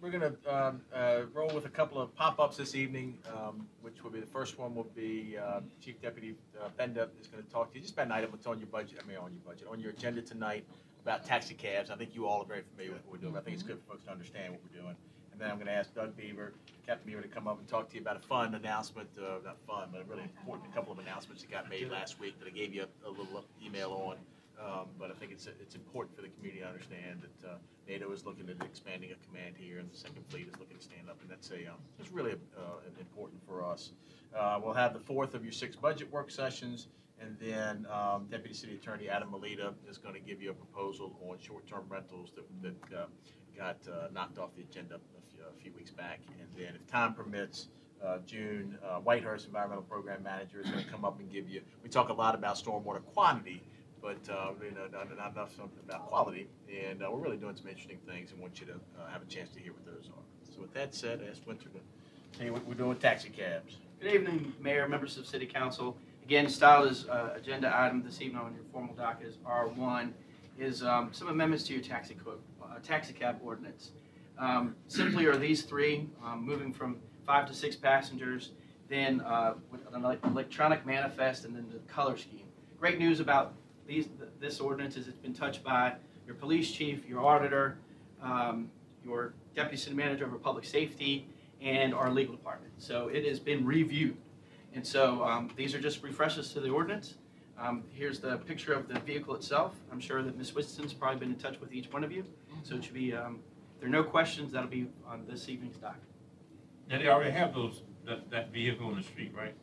We're going to roll with a couple of pop-ups this evening, um, which will be, the first one will be uh, Chief Deputy uh, Benda is going to talk to you, just about an item that's on your budget, I mean, on your budget, on your agenda tonight about taxi cabs. I think you all are very familiar with what we're doing, I think it's good for folks to understand what we're doing. And then I'm going to ask Doug Beaver, Captain Beaver, to come up and talk to you about a fun announcement, uh, not fun, but a really important, a couple of announcements that got made last week that I gave you a a little email on. Um, But I think it's, it's important for the community to understand that uh, NATO is looking at expanding a command here, and the Second Fleet is looking to stand up, and that's a, um, really uh, important for us. Uh, We'll have the fourth of your six budget work sessions, and then um, Deputy City Attorney Adam Melita is going to give you a proposal on short-term rentals that, that uh, got uh, knocked off the agenda a few, a few weeks back. And then if time permits, uh, June, uh, Whitehurst Environmental Program Manager is going to come up and give you, we talk a lot about stormwater quantity, but uh, you know, not, not enough about quality. And uh, we're really doing some interesting things and want you to uh, have a chance to hear what those are. So with that said, I asked Winter to tell you what we're doing with taxi cabs. Good evening, Mayor, members of City Council. Again, styled as uh, agenda item this evening on your formal docket is R1, is um, some amendments to your taxi uh, taxi cab ordinance. Um, Simply are these three, um, moving from five to six passengers, then uh, an electronic manifest, and then the color scheme. Great news about these, this ordinance it's been touched by your police chief, your auditor, um, your deputy city manager of public safety, and our legal department. So it has been reviewed. And so um, these are just refreshes to the ordinance. Um, Here's the picture of the vehicle itself. I'm sure that Ms. Winston's probably been in touch with each one of you. So it should be, um, if there are no questions, that'll be on this evening's docket. Now, they already have those, that, that vehicle on the street, right?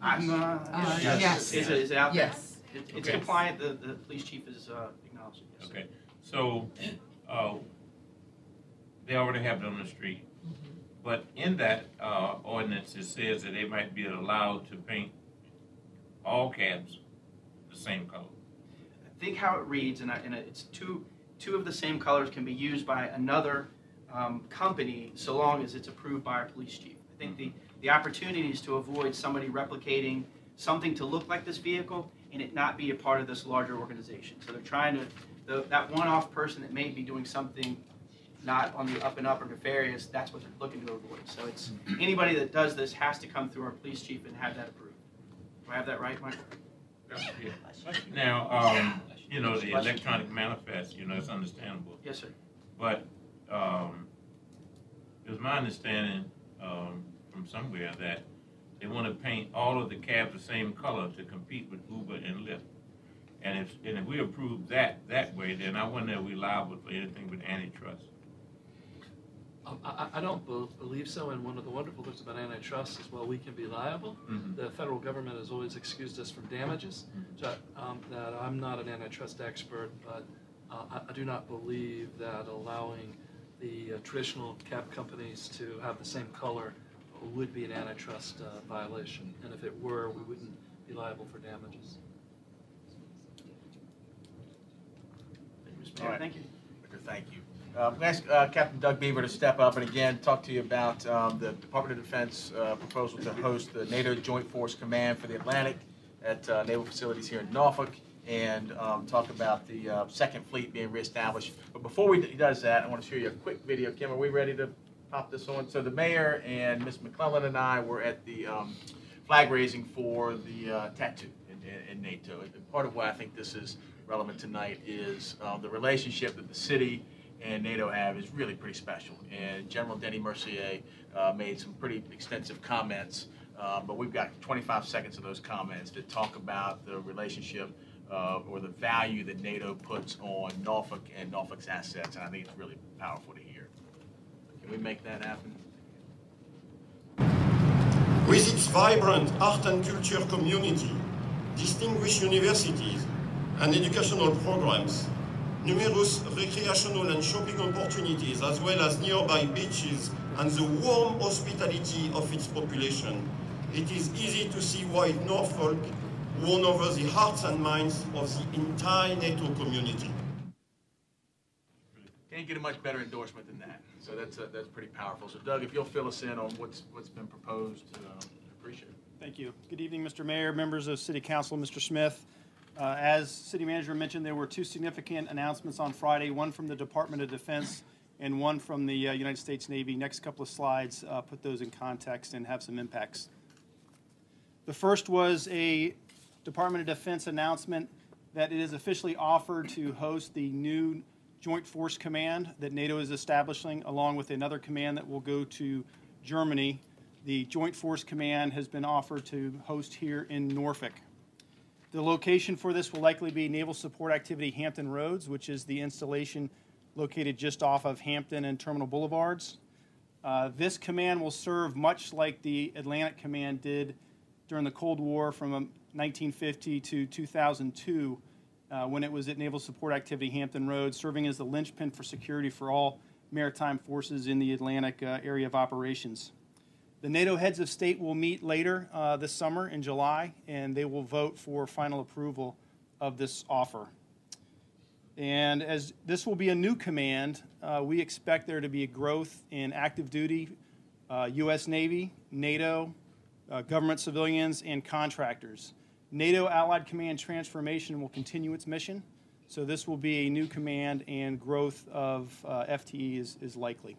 I'm, uh, Uh, yes. yes. Is it, is it out there? Yes. It- It's Okay. compliant, the, the police chief is uh, acknowledged it, yes. Okay, so, uh, they already have it on the street. But in that, uh, ordinance, it says that they might be allowed to paint all cabs the same color. I think how it reads, and, I, and it's two, two of the same colors can be used by another um, company so long as it's approved by our police chief. I think the, the opportunity is to avoid somebody replicating something to look like this vehicle and it not be a part of this larger organization. So they're trying to, the, that one-off person that may be doing something not on the up and up or nefarious, that's what they're looking to avoid. So it's, anybody that does this has to come through our police chief and have that approved. Do I have that right, Michael? Now, um, you know, the electronic manifest, you know, it's understandable. Yes, sir. But, um, it was my understanding, um, from somewhere that they want to paint all of the cabs the same color to compete with Uber and Lyft. And if, and if we approve that, that way, then I wonder if we liable for anything with antitrust. Um, I, I- I don't be- believe so, and one of the wonderful things about antitrust is while we can be liable, Mhm. the federal government has always excused us from damages. So, um, that I'm not an antitrust expert, but uh, I, I do not believe that allowing the uh, traditional cab companies to have the same color would be an antitrust uh, violation. And if it were, we wouldn't be liable for damages. Mr. All Mayor, right. thank you. Victor, thank you. Uh, I'm going to ask uh, Captain Doug Beaver to step up and again talk to you about um, the Department of Defense uh, proposal to host the NATO Joint Force Command for the Atlantic at uh, naval facilities here in Norfolk and um, talk about the uh, Second Fleet being reestablished. But before we, he does that, I want to show you a quick video. Kim, are we ready to pop this on? So the mayor and Ms. McClellan and I were at the um, flag raising for the uh, tattoo in, in, in NATO. And part of why I think this is relevant tonight is um, the relationship that the city and NATO have is really pretty special. And General Denis Mercier uh, made some pretty extensive comments, uh, but we've got 25 seconds of those comments that talk about the relationship uh, or the value that NATO puts on Norfolk and Norfolk's assets, and I think it's really powerful to hear. Can we make that happen? With its vibrant art and culture community, distinguished universities, and educational programs, numerous recreational and shopping opportunities, as well as nearby beaches and the warm hospitality of its population, it is easy to see why Norfolk won over the hearts and minds of the entire NATO community. Can't get a much better endorsement than that. So that's, uh, that's pretty powerful. So Doug, if you'll fill us in on what's, what's been proposed, uh, appreciate it. Thank you. Good evening, Mr. Mayor, members of City Council, Mr. Smith. Uh, As City Manager mentioned, there were two significant announcements on Friday, one from the Department of Defense and one from the uh, United States Navy. Next couple of slides uh, put those in context and have some impacts. The first was a Department of Defense announcement that it is officially offered to host the new Joint Force Command that NATO is establishing, along with another command that will go to Germany. The Joint Force Command has been offered to host here in Norfolk. The location for this will likely be Naval Support Activity Hampton Roads, which is the installation located just off of Hampton and Terminal Boulevards. Uh, this command will serve much like the Atlantic Command did during the Cold War from um, 1950 to 2002, uh, when it was at Naval Support Activity Hampton Roads, serving as the linchpin for security for all maritime forces in the Atlantic uh, area of operations. The NATO heads of state will meet later uh, this summer in July, and they will vote for final approval of this offer. And as this will be a new command, uh, we expect there to be a growth in active duty uh, U.S. Navy, NATO, uh, government civilians, and contractors. NATO Allied Command transformation will continue its mission, so this will be a new command, and growth of uh, FTE is, is likely.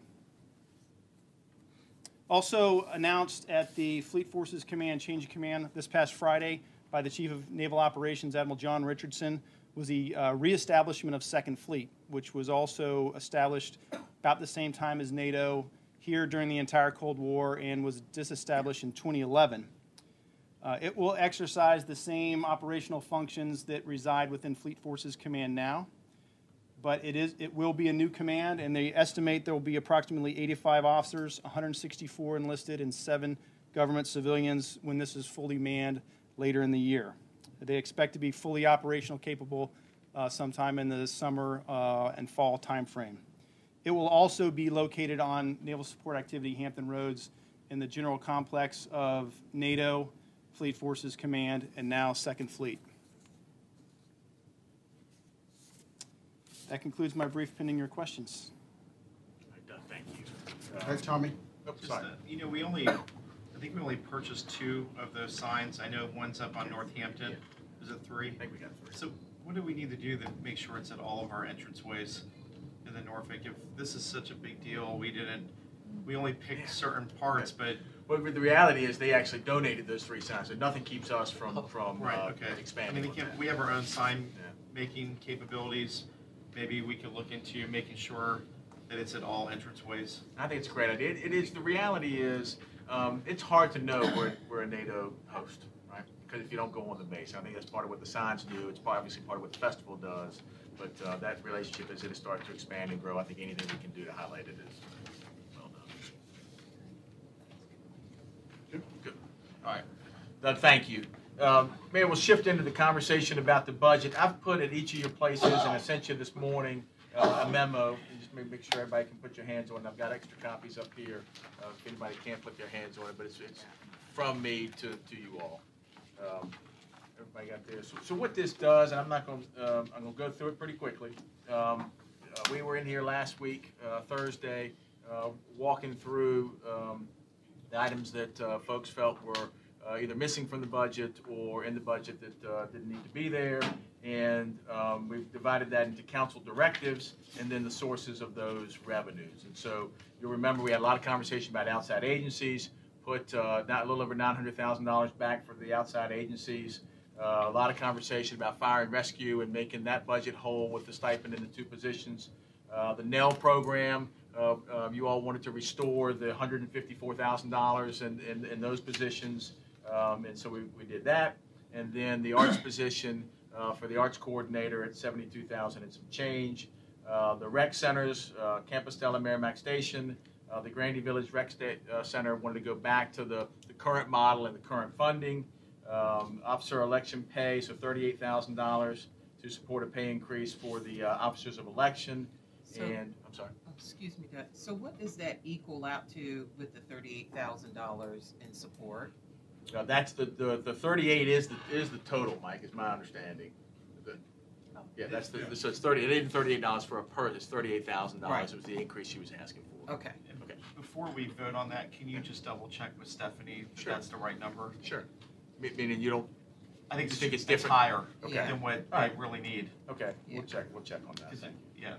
Also announced at the Fleet Forces Command Change of Command this past Friday by the Chief of Naval Operations, Admiral John Richardson, was the uh, reestablishment of Second Fleet, which was also established about the same time as NATO here during the entire Cold War and was disestablished in 2011. Uh, it will exercise the same operational functions that reside within Fleet Forces Command now, but it is it will be a new command, and they estimate there will be approximately 85 officers, 164 enlisted, and seven government civilians when this is fully manned later in the year. They expect to be fully operational capable uh, sometime in the summer uh, and fall timeframe. It will also be located on Naval Support Activity Hampton Roads in the general complex of NATO, Fleet Forces Command, and now Second Fleet. That concludes my brief pending your questions. Thank you. Hi, Tommy. Oh, Just, sorry. uh, You know, we only, I think we only purchased two of those signs. I know one's up on Northampton. Is it three? I think we got three. So what do we need to do to make sure it's at all of our entranceways in the Norfolk? If this is such a big deal, we didn't, we only picked certain parts, but, But the reality is, they actually donated those three signs, so nothing keeps us from, from right, uh, okay. I expanding mean, on we that. can- we have our own sign Yeah. making capabilities. Maybe we could look into making sure that it's at all entranceways. I think it's a great idea. It, it is, the reality is, um, it's hard to know where, where a NATO host, right? Because if you don't go on the base, I think that's part of what the signs do. It's part, obviously part of what the festival does. But, uh, that relationship, as it starts to expand and grow, I think anything we can do to highlight it is well done. Good, good. All right. Doug, thank you. Um, Mayor, we'll shift into the conversation about the budget. I've put at each of your places, and I sent you this morning uh, a memo, and just make sure everybody can put your hands on it. I've got extra copies up here, uh, if anybody can't put their hands on it, but it's, it's from me to, to you all. Um, Everybody got theirs. So- So what this does, and I'm not going, to I'm going to go through it pretty quickly. Um, uh, We were in here last week, uh, Thursday, uh, walking through um, the items that uh, folks felt were uh, either missing from the budget or in the budget that uh, didn't need to be there. And um, we've divided that into council directives and then the sources of those revenues. And so you'll remember, we had a lot of conversation about outside agencies, put uh, not- a little over $900,000 back for the outside agencies. Uh, A lot of conversation about fire and rescue and making that budget whole with the stipend in the two positions. Uh, The Nell program, uh, uh, you all wanted to restore the $154,000 in, in, in those positions. Um, And so we, we did that. And then the arts position uh, for the arts coordinator at 72,000 and some change. Uh, The rec centers, uh, Campostella Merrimack Station, uh, the Grandy Village Rec Sta- uh, Center wanted to go back to the, the current model and the current funding. Um, Officer election pay, so thirty-eight thousand dollars to support a pay increase for the uh, officers of election. So- And, I'm sorry. Oh, Excuse me, Doug. So what does that equal out to with the thirty-eight thousand dollars in support? Uh, that's the, the, the thirty-eight is the, is the total, Mike, is my understanding. The- Yeah, that's the, so it's thirty, it isn't thirty-eight dollars for a per, it's thirty-eight thousand dollars. Right. It was the increase she was asking for. Okay. Okay. Before we vote on that, can you just double check with Stephanie that Sure. that's the right number? Sure. Me- Meaning you don't, I think You think it's it's different? higher Okay. than what All they right. really need. okay, we'll Yeah. check, we'll check on that. 'Cause, Yeah,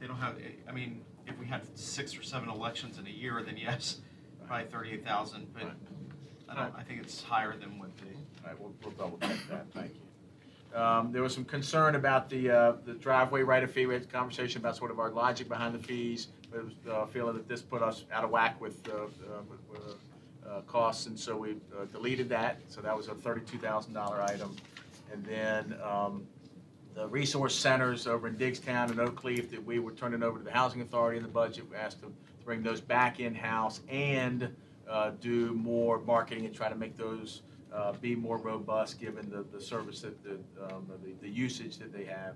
they don't have, I mean, if we had six or seven elections in a year, then yes, probably thirty-eight thousand, but Right. I don't, I think it's higher than what the, All right, we'll, we'll double check that, thank you. Um, there was some concern about the, uh, the driveway right of fee, we had a conversation about sort of our logic behind the fees, but it was, uh, feeling that this put us out of whack with, uh, uh, with, with, uh, costs, and so we uh, deleted that, so that was a thirty-two thousand dollar item. And then, um, the resource centers over in Diggstown and Oak Leaf that we were turning over to the Housing Authority in the budget, we asked them to bring those back in-house and, uh, do more marketing and try to make those, uh, be more robust, given the, the service that, the, um, the, the usage that they have.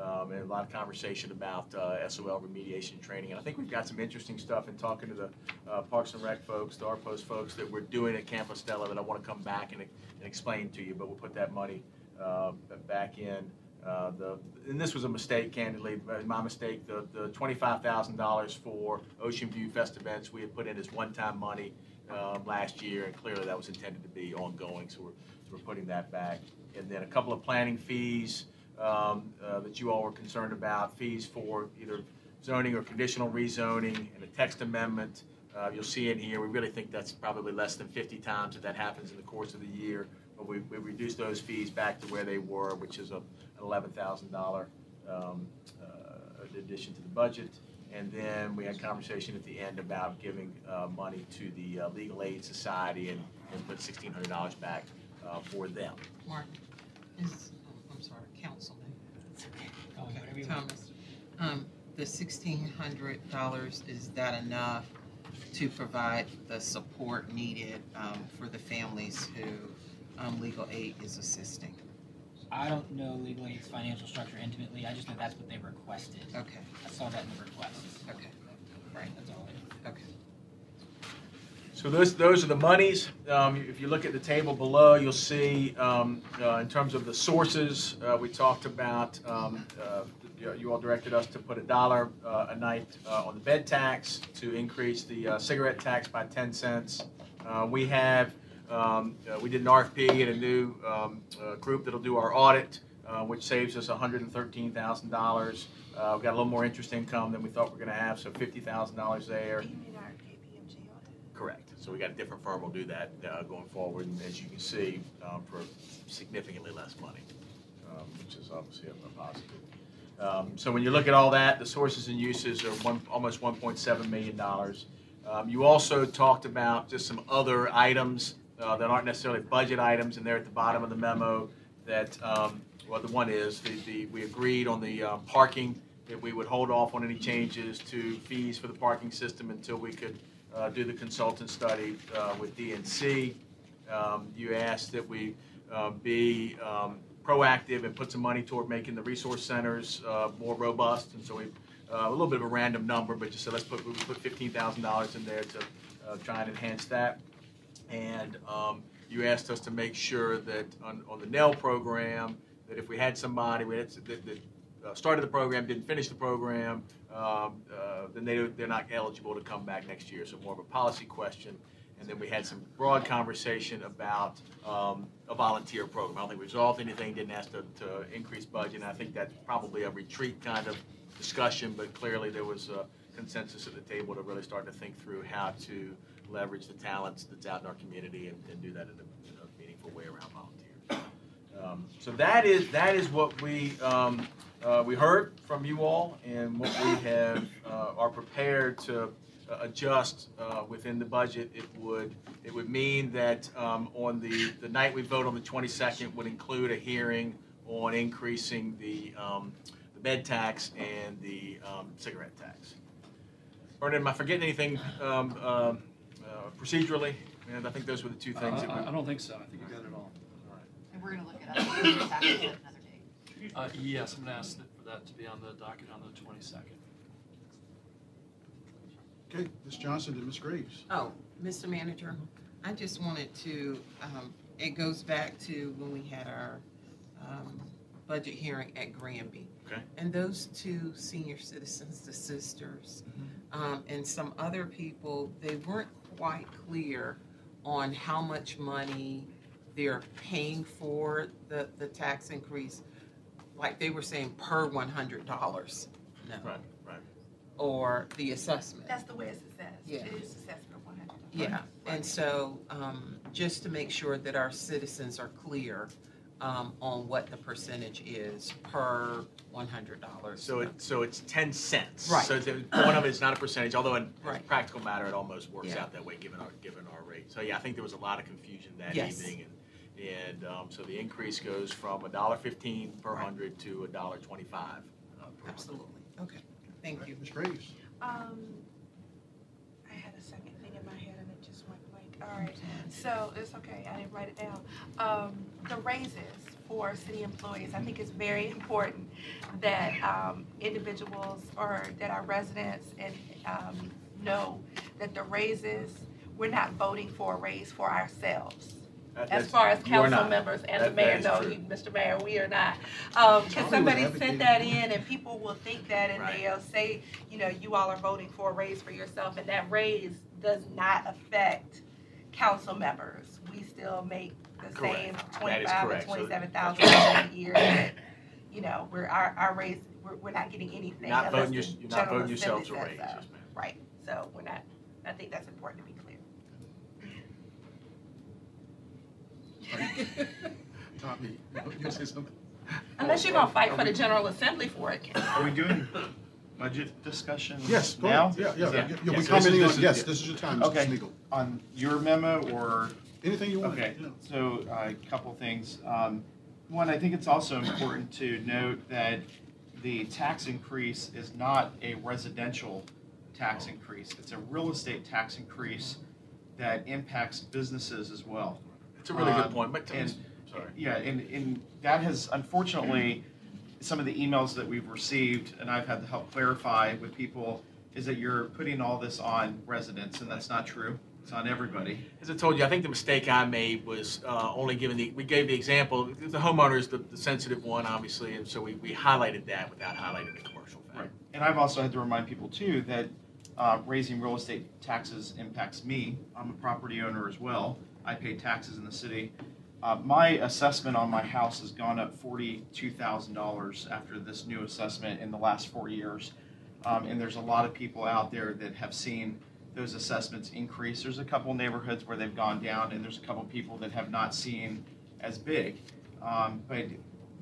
Um, and a lot of conversation about, uh, SOL remediation training. And I think we've got some interesting stuff in talking to the, uh, Parks and Rec folks, the ARPOS folks that we're doing at Campostella that I want to come back and, and explain to you, but we'll put that money, uh, back in. Uh, the, and this was a mistake, candidly, uh, my mistake, the, the twenty-five thousand dollars for Ocean View Fest events, we had put in as one-time money, um, last year, and clearly that was intended to be ongoing, so we're, so we're putting that back. And then a couple of planning fees, um, uh, that you all were concerned about, fees for either zoning or conditional rezoning and a text amendment. Uh, you'll see in here, we really think that's probably less than fifty times if that happens in the course of the year. But we, we reduced those fees back to where they were, which is a, an eleven thousand dollar, um, uh, addition to the budget. And then we had conversation at the end about giving, uh, money to the uh, Legal Aid Society and, and put sixteen hundred dollars back, uh, for them. Mark, is, oh, I'm sorry, Councilman. Okay, whatever you want. Thomas, um, the sixteen hundred dollars, is that enough to provide the support needed, um, for the families who, um, legal aid is assisting? I don't know legal aid's financial structure intimately. I just know that's what they requested. Okay, I saw that in the request. okay, right, That's all. I okay. So those, those are the monies. Um, If you look at the table below, you'll see, um, uh, in terms of the sources, uh, we talked about, um, uh, you- you all directed us to put a dollar uh, a night uh, on the bed tax, to increase the uh, cigarette tax by 10 cents. Uh, We have, um, uh, we did an RFP and a new um, uh, group that'll do our audit, uh, which saves us $113,000. Uh, We've got a little more interest income than we thought we were going to have, so $50,000 there. You mean our KPMG audit? Correct. So we got a different firm will do that uh, going forward, and as you can see, um, for significantly less money, um, which is obviously a a positive. Um, So when you look at all that, the sources and uses are one, almost $1.7 million. Um, You also talked about just some other items uh, that aren't necessarily budget items, and they're at the bottom of the memo that, um, well, the one is, the, the, we agreed on the uh, parking, that we would hold off on any changes to fees for the parking system until we could uh, do the consultant study uh, with DNC. Um, You asked that we uh, be um, proactive and put some money toward making the resource centers uh, more robust, and so we, uh, a little bit of a random number, but just said, let's put, we put fifteen thousand dollars in there to uh, try and enhance that. And um, you asked us to make sure that on, on the Nell program, that if we had somebody we had, that, that uh, started the program, didn't finish the program, um, uh, then they, they're not eligible to come back next year. So more of a policy question. And then we had some broad conversation about um, a volunteer program. I don't think we resolved anything, didn't ask to, to increase budget. And I think that's probably a retreat kind of discussion, but clearly there was a consensus at the table to really start to think through how to leverage the talents that's out in our community and, and do that in a, in a meaningful way around volunteers. Um, so that is that is what we um, uh, we heard from you all and what we have uh, are prepared to uh, adjust uh, within the budget. It would it would mean that um, on the the night we vote on the 22nd would include a hearing on increasing the um, the bed tax and the um, cigarette tax. Vernon, am I forgetting anything um, um, uh, procedurally? And I think those were the two things that we. Uh, I, I don't think so. I think you got it all. And we're gonna look at other taxes at another date. Uh, yes, I'm gonna ask that- for that to be on the docket on the twenty-second. Okay, Ms. Johnson and Ms. Graves. Oh, Mr. Manager, I just wanted to, um, it goes back to when we had our, um, budget hearing at Granby. Okay. And those two senior citizens, the sisters, um, and some other people, they weren't quite clear on how much money they're paying for the, the tax increase. Like they were saying per one hundred dollars. No. Right, right. or the assessment. That's the way it's assessed. Yeah. It is assessed for one hundred. Yeah, and so, um, just to make sure that our citizens are clear, um, on what the percentage is per one hundred dollars. So it, so it's ten cents. Right. So the, one of it is not a percentage, although in Right. practical matter, it almost works Yeah. out that way, given our, given our rate. So yeah, I think there was a lot of confusion that Yes. evening, and, and, um, so the increase goes from a dollar fifteen per Right. hundred to a dollar twenty-five. uh, per hundred. Absolutely, okay, thank you. Ms. Graves? Um, I had a second thing in my head and it just went blank. All right, so it's okay, I didn't write it down. Um, the raises for city employees, I think it's very important that, um, individuals or that our residents and, um, know that the raises, we're not voting for a raise for ourselves. That- As that's- far as you are council not. members and the That- that mayor is know, true. you- Mr. Mayor, we are not. Um, cause Charlie somebody would sent advocate that in and people will think that and Right. they'll say, you know, you all are voting for a raise for yourself and that raise does not affect council members. We still make the Correct. same That is twenty-five or correct. So twenty-seven that's a year. that, You know, we're, our, our raise, we're, we're not getting anything Not unless voting the your- you're not General voting yourselves a Assembly raise, says so. yes, ma'am. Right, so we're not, I think that's important to be clear. Tommy, you gonna say something? Unless you're gonna oh, fight for the General Assembly for it. Are we doing budget discussion Yes, go now? ahead. Yeah, yeah, Is that- yeah, you'll yeah, be so this is- commenting this on, is- yes, yeah. this is your time, Mr. Okay. Smigiel. On your memo or? Anything you want. Okay, yeah. so uh, a couple things. Um, One, I think it's also important to note that the tax increase is not a residential tax increase. It's a real estate tax increase that impacts businesses as well. It's a really good Um, point, but, and- sorry. Yeah, and, and that has unfortunately, some of the emails that we've received, and I've had to help clarify with people, is that you're putting all this on residents, and that's not true. It's on everybody. As I told you, I think the mistake I made was uh, only giving the, we gave the example, the homeowner is the the sensitive one, obviously, and so we, we highlighted that without highlighting the commercial Right. And I've also had to remind people too that uh, raising real estate taxes impacts me. I'm a property owner as well. I pay taxes in the city. Uh, my assessment on my house has gone up forty-two thousand dollars after this new assessment in the last four years. Um, and there's a lot of people out there that have seen those assessments increase. There's a couple neighborhoods where they've gone down, and there's a couple people that have not seen as big. Um, but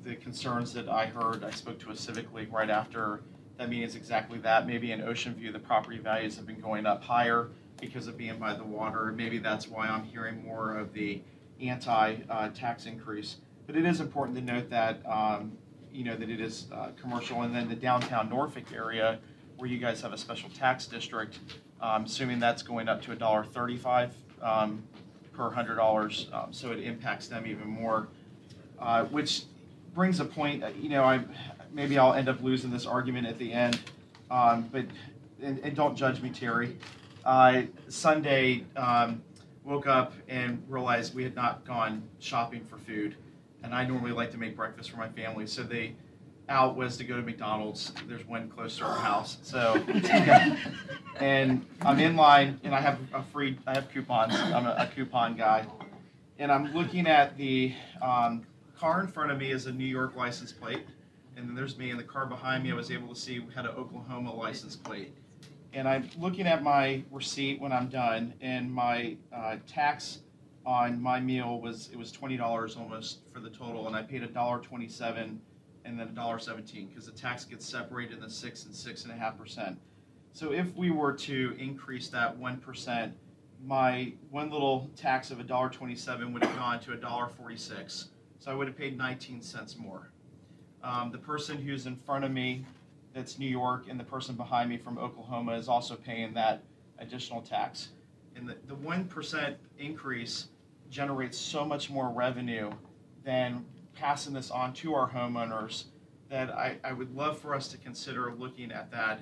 the concerns that I heard, I spoke to a Civic League right after that meeting is exactly that. Maybe in Ocean View, the property values have been going up higher because of being by the water. Maybe that's why I'm hearing more of the anti-tax increase. But it is important to note that, um, you know, that it is uh, commercial. And then the downtown Norfolk area, where you guys have a special tax district, um, assuming that's going up to a dollar thirty-five um, per hundred dollars, um, so it impacts them even more. Uh, which brings a point, uh, you know, I, maybe I'll end up losing this argument at the end, um, but, and, and don't judge me, Terry. Uh, Sunday, um, woke up and realized we had not gone shopping for food, and I normally like to make breakfast for my family, so the out was to go to McDonald's. There's one close to our house, so. and I'm in line, and I have a free, I have coupons. I'm a, a coupon guy, and I'm looking at the um, car in front of me is a New York license plate, and then there's me, and the car behind me I was able to see had an Oklahoma license plate. And I'm looking at my receipt when I'm done, and my uh, tax on my meal was it was twenty dollars almost for the total, and I paid a dollar twenty-seven and then a dollar seventeen because the tax gets separated in the six and six and a half percent. So if we were to increase that one percent, my one little tax of a dollar twenty-seven would have gone to a dollar forty-six. So I would have paid nineteen cents more. Um, the person who's in front of me, that's New York, and the person behind me from Oklahoma is also paying that additional tax. And the, the one percent increase generates so much more revenue than passing this on to our homeowners that I, I would love for us to consider looking at that.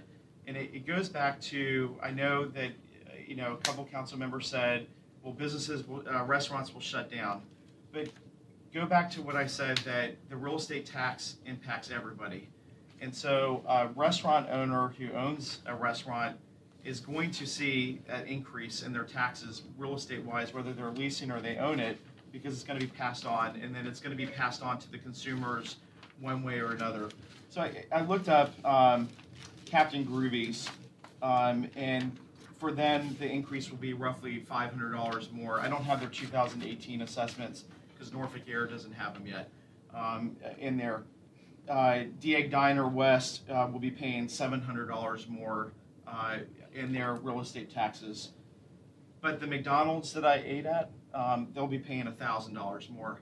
And it, it goes back to, I know that, you know, a couple council members said, well, businesses, will, uh, restaurants will shut down. But go back to what I said, that the real estate tax impacts everybody. And so a restaurant owner who owns a restaurant is going to see an increase in their taxes real estate wise, whether they're leasing or they own it, because it's going to be passed on, and then it's going to be passed on to the consumers one way or another. So I, I looked up um, Captain Groovy's Um, and for them, the increase will be roughly five hundred dollars more. I don't have their two thousand eighteen assessments, because Norfolk Air doesn't have them yet, um, in there. Uh, Dieg Diner West, uh, will be paying seven hundred dollars more, uh, in their real estate taxes. But the McDonald's that I ate at, um, they'll be paying thousand dollars more.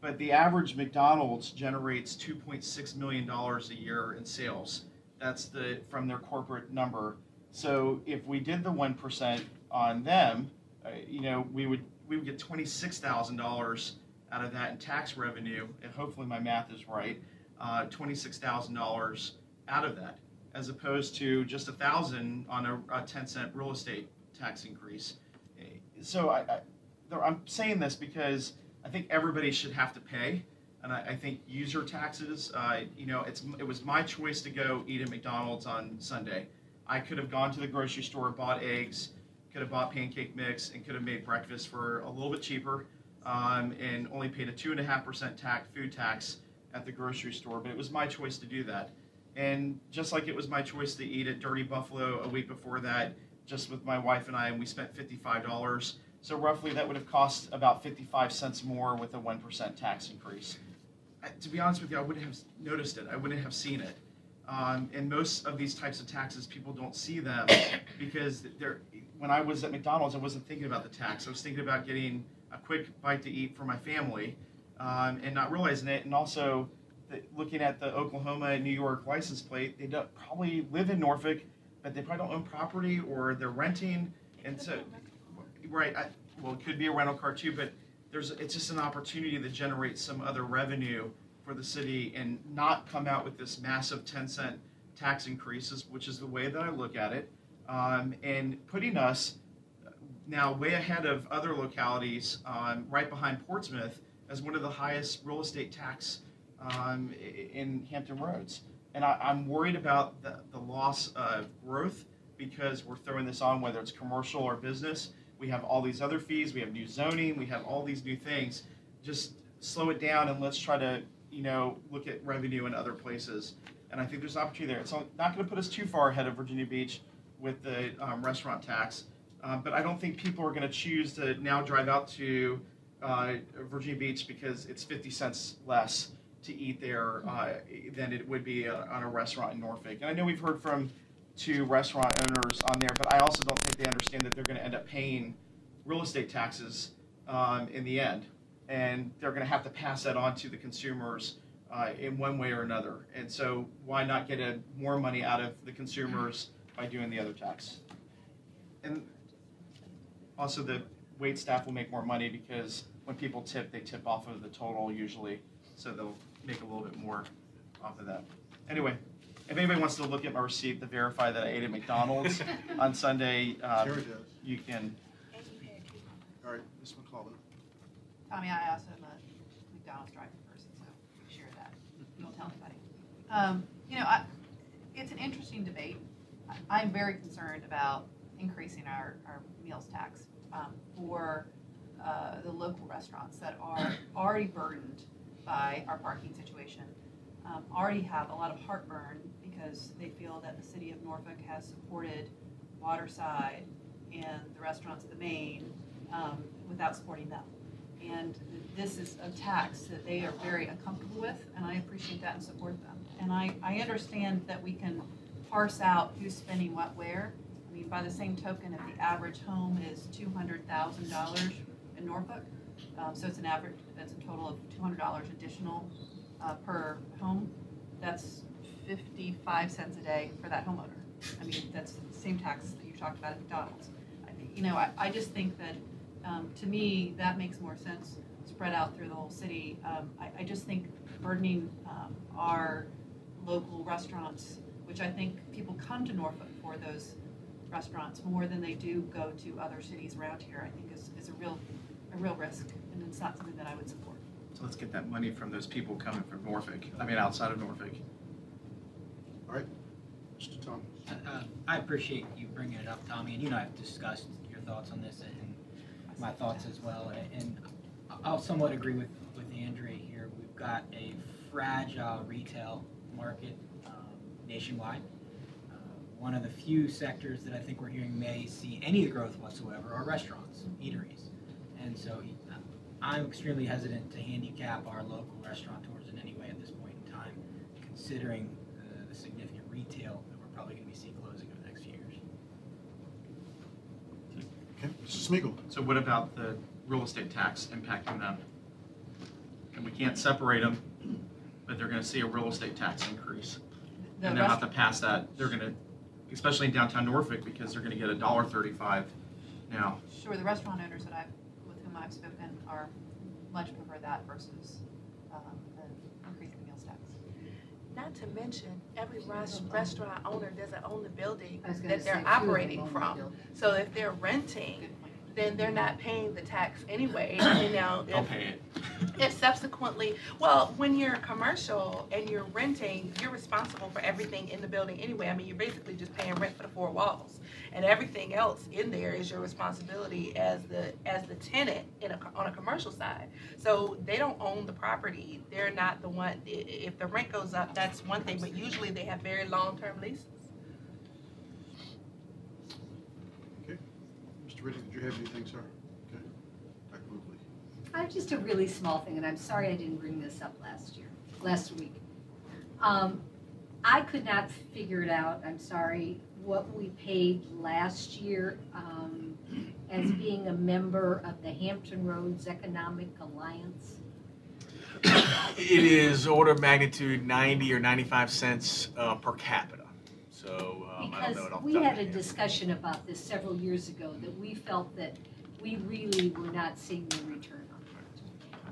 But the average McDonald's generates two point six million dollars a year in sales. That's the from their corporate number. So if we did the one percent on them, uh, you know, we would we would get twenty six thousand dollars out of that in tax revenue, and hopefully my math is right. Uh, twenty six thousand dollars out of that, as opposed to just a thousand on a, a ten cent real estate tax increase. So I, I, I'm saying this because I think everybody should have to pay, and I, I think user taxes. Uh, you know, it's it was my choice to go eat at McDonald's on Sunday. I could have gone to the grocery store, bought eggs, could have bought pancake mix, and could have made breakfast for a little bit cheaper, um, and only paid a two and a half percent tax food tax at the grocery store. But it was my choice to do that, and just like it was my choice to eat at Dirty Buffalo a week before that, just with my wife and I, and we spent fifty five dollars. So roughly, that would have cost about fifty-five cents more with a one percent tax increase. I- To be honest with you, I wouldn't have noticed it. I wouldn't have seen it. Um, and most of these types of taxes, people don't see them because they're. When I was at McDonald's, I wasn't thinking about the tax. I was thinking about getting a quick bite to eat for my family, um, and not realizing it. And also, the, looking at the Oklahoma and New York license plate, they don't probably live in Norfolk, but they probably don't own property or they're renting, and so. Right. I, well, it could be a rental car too, but there's it's just an opportunity to generate some other revenue for the city and not come out with this massive 10 cent tax increases, which is the way that I look at it, um, and putting us now way ahead of other localities, um, right behind Portsmouth, as one of the highest real estate tax um, in Hampton Roads. And I, I'm worried about the, the loss of growth because we're throwing this on, whether it's commercial or business. We have all these other fees, we have new zoning, we have all these new things. Just slow it down and let's try to, you know, look at revenue in other places. And I think there's opportunity there. It's not going to put us too far ahead of Virginia Beach with the um, restaurant tax. Uh, but I don't think people are going to choose to now drive out to uh, Virginia Beach because it's 50 cents less to eat there uh, than it would be uh, on a restaurant in Norfolk. And I know we've heard from two restaurant owners on there, but I also don't think they understand that they're going to end up paying real estate taxes um, in the end. And they're going to have to pass that on to the consumers uh, in one way or another. And so why not get a, more money out of the consumers by doing the other tax? And also, the wait staff will make more money because when people tip, they tip off of the total usually, so they'll make a little bit more off of that. Anyway, if anybody wants to look at my receipt to verify that I ate at McDonald's on Sunday, uh, Jerry does. you can. All right, Ms. McClellan. Tommy, I also am a McDonald's driver person, so share that. Don't tell anybody. Um, you know, I, it's an interesting debate. I- I'm very concerned about increasing our, our meals tax um, for uh, the local restaurants that are already burdened by our parking situation, um, already have a lot of heartburn because they feel that the city of Norfolk has supported Waterside and the restaurants at the Main um, without supporting them. And this is a tax that they are very uncomfortable with, and I appreciate that and support them. And I, I understand that we can parse out who's spending what where. I mean, by the same token, if the average home is two hundred thousand dollars in Norfolk, um, so it's an average, that's a total of two hundred dollars additional, uh, per home, that's fifty-five cents a day for that homeowner. I mean, that's the same tax that you talked about at McDonald's. I think, You know, I, I just think that, um, to me, that makes more sense, spread out through the whole city. Um, I, I just think burdening, um, our local restaurants, which I think people come to Norfolk for those restaurants more than they do go to other cities around here, I think is, is a real, a real risk, and it's not something that I would support. So let's get that money from those people coming from Norfolk. I mean, outside of Norfolk. Mr. Thomas. Uh, I appreciate you bringing it up, Tommy, and you and I have discussed your thoughts on this and my thoughts as well. And I'll somewhat agree with, with Andrea here. We've got a fragile retail market um, nationwide. Uh, One of the few sectors that I think we're hearing may see any growth whatsoever are restaurants, eateries. And so uh, I'm extremely hesitant to handicap our local restaurateurs in any way at this point in time, considering uh, the significant retail probably going to be seeing closing over the next few years. Okay, Mr. Smigiel. So what about the real estate tax impacting them? And we can't separate them, but they're gonna see a real estate tax increase. The And they'll have to pass that, they're gonna, especially in downtown Norfolk, because they're gonna get a dollar thirty-five now. Sure, the restaurant owners that I've, with whom I've spoken are much prefer that versus, um, the increase in meals tax. Not to mention, every res- restaurant owner doesn't own the building I was gonna that say, they're few of them operating own the from. building. So if they're renting, Good point. then they're not paying the tax anyway, you know. They'll if- pay it. If subsequently, well, when you're commercial and you're renting, you're responsible for everything in the building anyway. I mean, you're basically just paying rent for the four walls. And everything else in there is your responsibility as the, as the tenant in a, on a commercial side. So they don't own the property. They're not the one, i- i- if the rent goes up, that's one thing, but usually they have very long-term leases. Okay, Mr. Riddick, did you have anything, sir? Okay. Dr. Whibley. I have just a really small thing, and I'm sorry I didn't bring this up last year, last week. Um, I could not figure it out, I'm sorry, what we paid last year um, as being a member of the Hampton Roads Economic Alliance. It is order of magnitude ninety or ninety-five cents uh, per capita. So um, I don't Because we had a discussion about this several years ago, that we felt that we really were not seeing the return on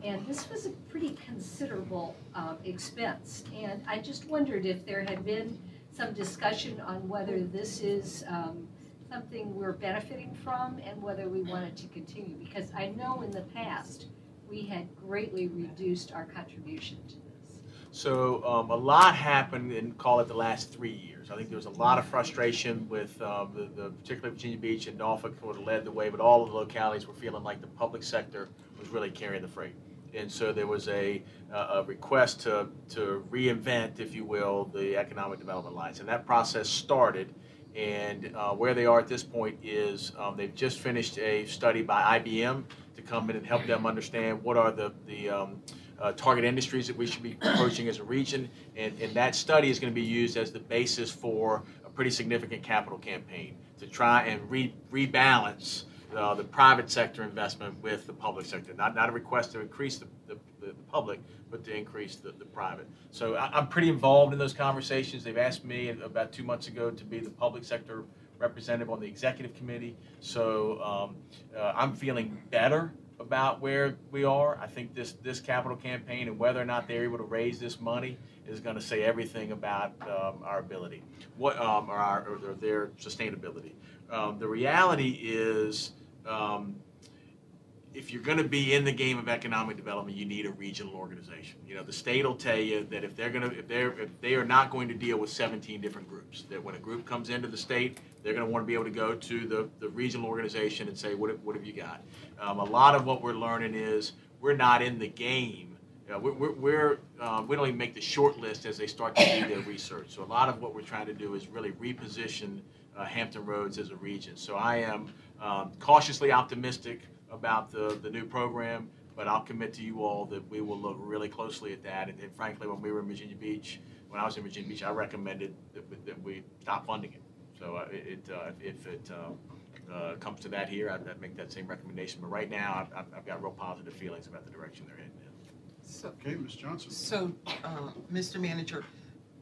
it. And this was a pretty considerable uh, expense, and I just wondered if there had been some discussion on whether this is um, something we're benefiting from and whether we want it to continue, because I know in the past, we had greatly reduced our contribution to this. So um, a lot happened in call it the last three years. I think there was a lot of frustration with um, the, the particularly Virginia Beach and Norfolk sort of led the way, but all of the localities were feeling like the public sector was really carrying the freight. And so there was a, a request to, to reinvent, if you will, the Economic Development Alliance. And that process started. And uh, where they are at this point is um, they've just finished a study by IBM to come in and help them understand what are the, the um, uh, target industries that we should be approaching as a region. And, and that study is going to be used as the basis for a pretty significant capital campaign to try and re- rebalance uh, the private sector investment with the public sector. Not, not a request to increase the, the, the public, but to increase the, the private. So I, I'm pretty involved in those conversations. They've asked me about two months ago to be the public sector representative on the executive committee. So um, uh, I'm feeling better about where we are. I think this this capital campaign and whether or not they're able to raise this money is going to say everything about um, our ability, what um, or, our, or their sustainability. Um, the reality is. Um, if you're going to be in the game of economic development, you need a regional organization. You know, the state will tell you that if they're going to, if they're, if they are not going to deal with 17 different groups, that when a group comes into the state, they're going to want to be able to go to the, the regional organization and say, what, what have you got? Um, a lot of what we're learning is we're not in the game. You know, we're, we're, we're uh, we don't even make the short list as they start to do their research. So a lot of what we're trying to do is really reposition uh, Hampton Roads as a region. So I am um, cautiously optimistic about the, the new program, but I'll commit to you all that we will look really closely at that. And, and frankly, when we were in Virginia Beach, when I was in Virginia Beach, I recommended that, we- that we stop funding it. So uh, it, uh, if it uh, uh, comes to that here, I'd, I'd make that same recommendation. But right now, I've- I've got real positive feelings about the direction they're heading in. So, Okay, Ms. Johnson. so, uh, Mr. Manager,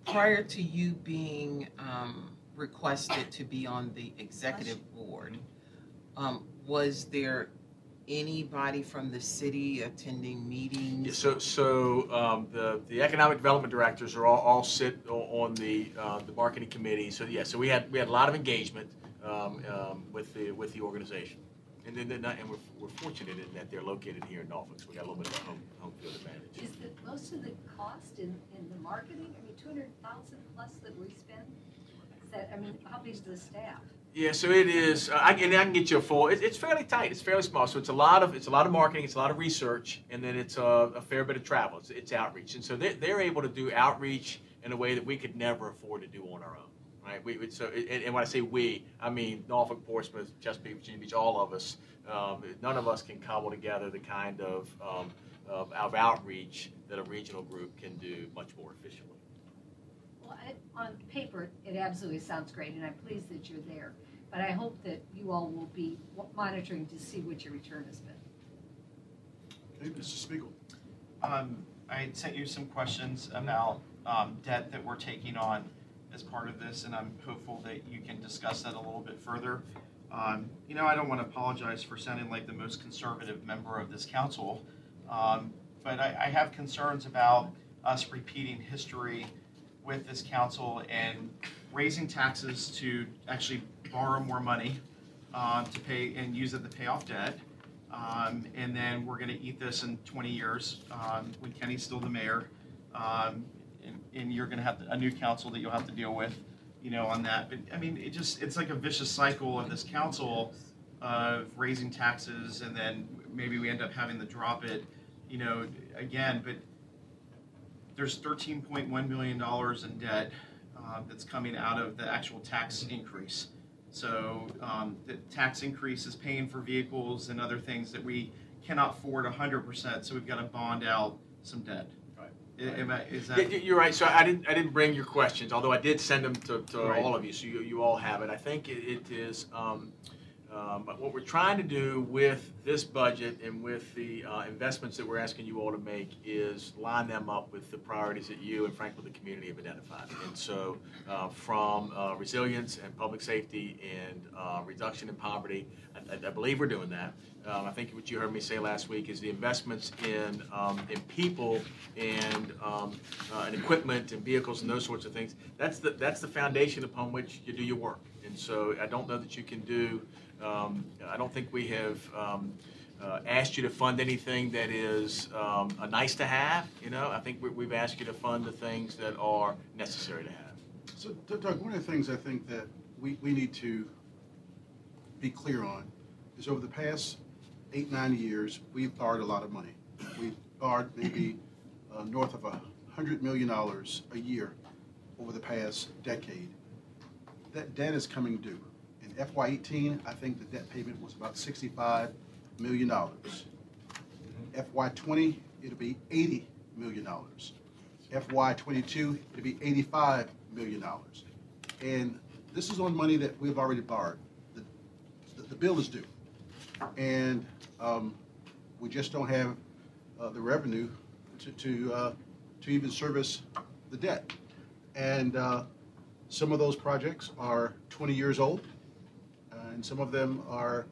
prior to you being um, requested to be on the executive board, um, was there anybody from the city attending Yeah, meetings? so, so um, the, the economic development directors are all, all sit o- on the, uh, the marketing committee. So, yeah, so we had, we had a lot of engagement um, um, with the, with the organization. And then, then- and we're, we're fortunate in that they're located here in Norfolk, so we got a little bit of a home, home field advantage. Is the, most of the cost in, in the marketing, I mean, two hundred thousand plus that we spend? Is that, I mean, how big's the staff? Yeah, so it is, uh, I, and I can get you a full, it, it's fairly tight, it's fairly small, so it's a lot of, it's a lot of marketing, it's a lot of research, and then it's a, a fair bit of travel, it's, it's outreach. And so they're, they're able to do outreach in a way that we could never afford to do on our own, right? We, we- so, and, and when I say we, I mean Norfolk, Portsmouth, Chesapeake, Virginia Beach, all of us. Um, none of us can cobble together the kind of, um, of of outreach that a regional group can do much more efficiently. Well, I- on paper, it absolutely sounds great, and I'm pleased that you're there. But I hope that you all will be monitoring to see what your return has been. Okay, Mr. Smigiel. Um, I sent you some questions about, um, debt that we're taking on as part of this, and I'm hopeful that you can discuss that a little bit further. Um, you know, I don't want to apologize for sounding like the most conservative member of this council, um, but I, I have concerns about us repeating history with this council and raising taxes to actually borrow more money, um, to pay, and use it to pay off debt. Um, and then we're gonna eat this in twenty years, um, when Kenny's still the mayor. And, you're gonna have a new council that you'll have to deal with, you know, on that. But, I mean, it just, it's like a vicious cycle of this council of raising taxes and then maybe we end up having to drop it, you know, again, but there's thirteen point one million dollars in debt, uh, that's coming out of the actual tax increase. So um, the tax increase is paying for vehicles and other things that we cannot afford hundred percent, so we've got to bond out some debt. Am I, is that? you- You're right. So I didn't, I didn't bring your questions, although I did send them to, to Right. all of you, so you, you all have it. I think it, it is, um, um, what we're trying to do with this budget and with the, uh, investments that we're asking you all to make is line them up with the priorities that you and frankly, the community have identified. And so, uh, from, uh, resilience and public safety and, uh, reduction in poverty, I, I- I believe we're doing that. Um, I think what you heard me say last week is the investments in, um, in people and, um, uh, and equipment and vehicles and those sorts of things. That's the, that's the foundation upon which you do your work. And so I don't know that you can do, um, I don't think we have, um, uh, asked you to fund anything that is, um, a nice to have, you know? I think we, we've asked you to fund the things that are necessary to have. So Doug, one of the things I think that we, we need to be clear on is over the past eight, nine years, we've borrowed a lot of money. We've borrowed maybe uh, north of a hundred million dollars a year over the past decade. That debt is coming due. In FY eighteen, I think the debt payment was about sixty-five million dollars. FY twenty, it'll be eighty million dollars. FY twenty-two, it'll be eighty-five million dollars. And this is on money that we've already borrowed. The, the- the bill is due. And, um, we just don't have, uh, the revenue to, to, uh, to even service the debt. And, uh, some of those projects are twenty years old, and some of them are,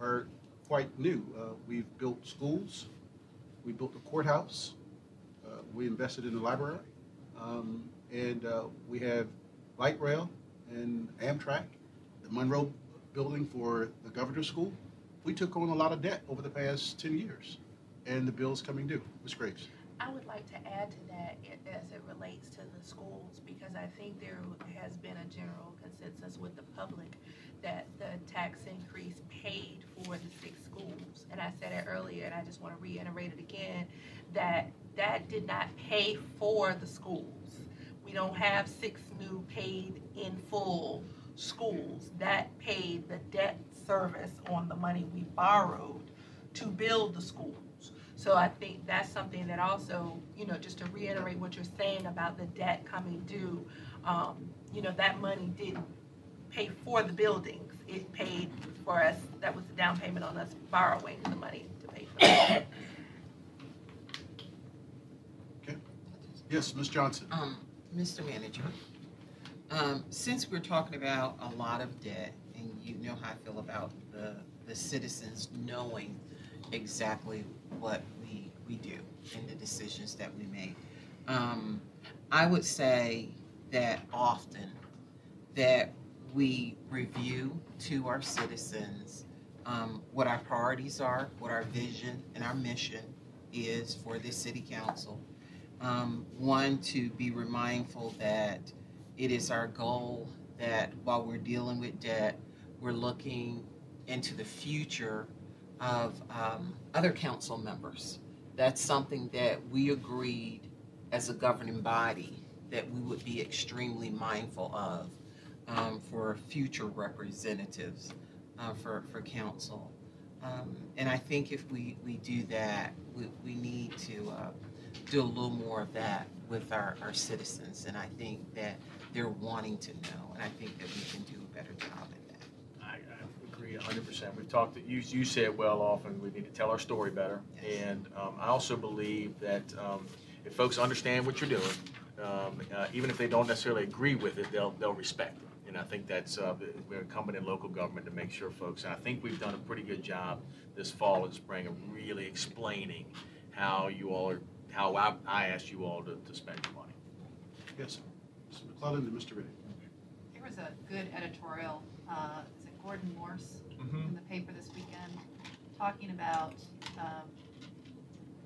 are quite new. Uh, we've built schools, we built a courthouse, uh, we invested in the library, um, and uh, we have light rail and Amtrak, the Monroe building for the governor's school. We took on a lot of debt over the past 10 years, and the bill's coming due. Ms. Graves. I would like to add to that as it relates to the schools, because I think there has been a general consensus with the public that the tax increase paid for the six schools. And I said it earlier, and I just want to reiterate it again, that that did not pay for the schools. We don't have six new paid in full schools. That paid the debt service on the money we borrowed to build the schools. So I think that's something that also, you know, just to reiterate what you're saying about the debt coming due, um, you know, that money didn't pay for the buildings. It paid for us, that was the down payment on us borrowing the money to pay for it. Okay. Yes, Ms. Johnson. Um, Mr. Manager, um, since we're talking about a lot of debt, and you know how I feel about the, the citizens knowing exactly what we, we do and the decisions that we make, um, I would say that often that we review to our citizens um, what our priorities are, what our vision and our mission is for this city council. Um, one, to be mindful that it is our goal that while we're dealing with debt, we're looking into the future of um, other council members. That's something that we agreed as a governing body that we would be extremely mindful of. um, for future representatives uh, for, for council. Um, and I think if we, we do that, we, we need to uh, do a little more of that with our, our citizens. And I think that they're wanting to know, and I think that we can do a better job at that. I, I agree hundred percent. We've talked, you, you said well often, we need to tell our story better. Yes. And, um, I also believe that, um, if folks understand what you're doing, um, uh, even if they don't necessarily agree with it, they'll, they'll respect it. And I think that's, uh, we're incumbent in local government to make sure folks, and I think we've done a pretty good job this fall and spring of really explaining how you all are, how I, I asked you all to, to spend your money. Yes, Mr. McClellan and Mr. Riddick. There was a good editorial, uh, is it Gordon Morse in the paper this weekend, talking about, um,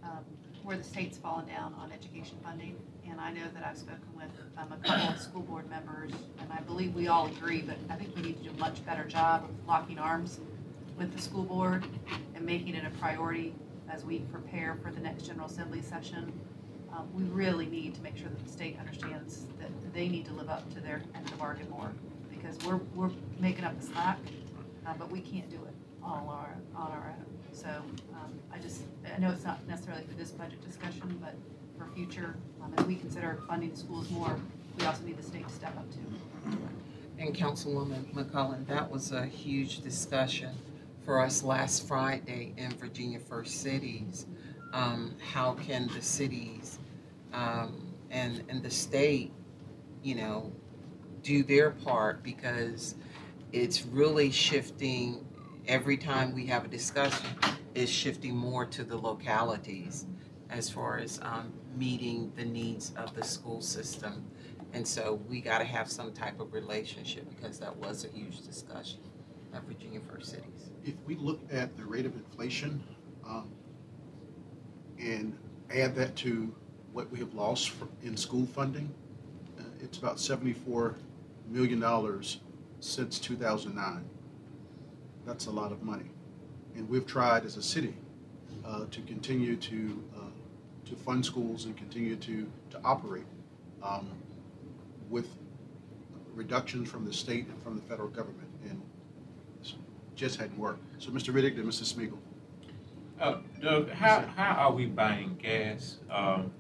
um, where the state's fallen down on education funding. And I know that I've spoken with, um, a couple of school board members, and I believe we all agree, but I think we need to do a much better job of locking arms with the school board and making it a priority as we prepare for the next General Assembly session. Um, we really need to make sure that the state understands that they need to live up to their end of the bargain more, because we're, we're making up the slack, uh, but we can't do it all our, on our own. So, um, I just, I know it's not necessarily for this budget discussion, but for future, um, as we consider funding the schools more, we also need the state to step up too. And Councilwoman McClellan, that was a huge discussion for us last Friday in Virginia First Cities. Um, how can the cities, um, and, and the state, you know, do their part because it's really shifting, every time we have a discussion, is shifting more to the localities as far as, um, meeting the needs of the school system. And so we gotta have some type of relationship because that was a huge discussion at Virginia First Cities. If we look at the rate of inflation um, and add that to what we have lost in school funding, uh, it's about $74 million since 2009. That's a lot of money. And we've tried as a city uh, to continue to, uh, to fund schools and continue to, to operate um, with reductions from the state and from the federal government. And just hadn't worked. So Mr. Riddick and Mr. Smigiel. Uh, Doug, how, how are we buying gas? Um,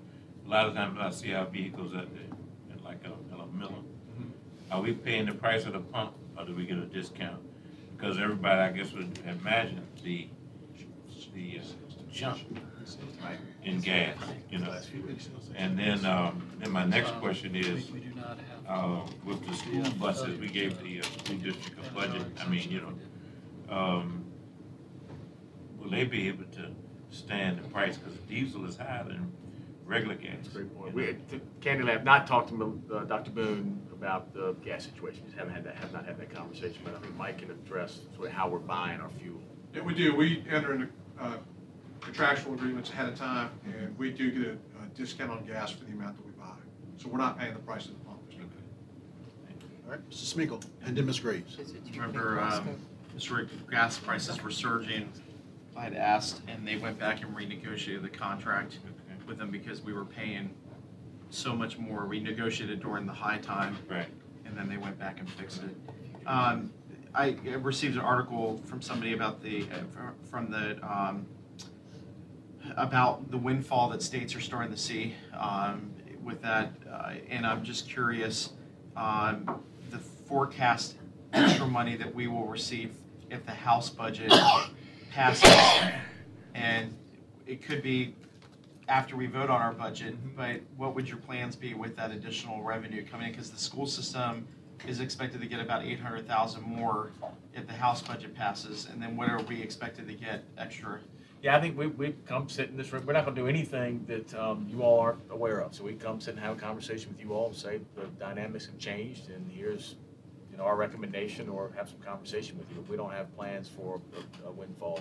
a lot of times I see our vehicles at the, at like a, at a Miller. Are we paying the price of the pump or do we get a discount? Because everybody, I guess, would imagine the, the uh, jump in gas, you know? And then, um, then my next question is, uh, with the school buses, we gave the, uh, school district a budget, I mean, you know, um, will they be able to stand the price, because diesel is higher than regular gas? Great point. We, Candy Lab, not talked to uh, Dr. Boone about the gas situation. Just haven't had that, have not had that conversation, but I think Mike can address sort of how we're buying our fuel. Yeah, we do. We enter into uh, contractual agreements ahead of time, and we do get a a discount on gas for the amount that we buy. So we're not paying the price of the pump. All right, Mr. Smigiel, and then Ms. Graves. Is it you, Remember, um, Mr. Rick, gas prices were surging. I had asked, and they went back and renegotiated the contract with them because we were paying so much more. We negotiated during the high time, Right. and then they went back and fixed it. Um, I received an article from somebody about the, uh, from the, um, about the windfall that states are starting to see um, with that, uh, and I'm just curious, um, the forecast extra money that we will receive if the House budget passes, and it could be after we vote on our budget, but what would your plans be with that additional revenue coming in? Because the school system is expected to get about eight hundred thousand more if the House budget passes, and then what are we expected to get extra? Yeah, I think we, we come sit in this room, we're not gonna do anything that, um, you all aren't aware of. So we come sit and have a conversation with you all and say the dynamics have changed and here's, you know, our recommendation or have some conversation with you. But We don't have plans for a- a windfall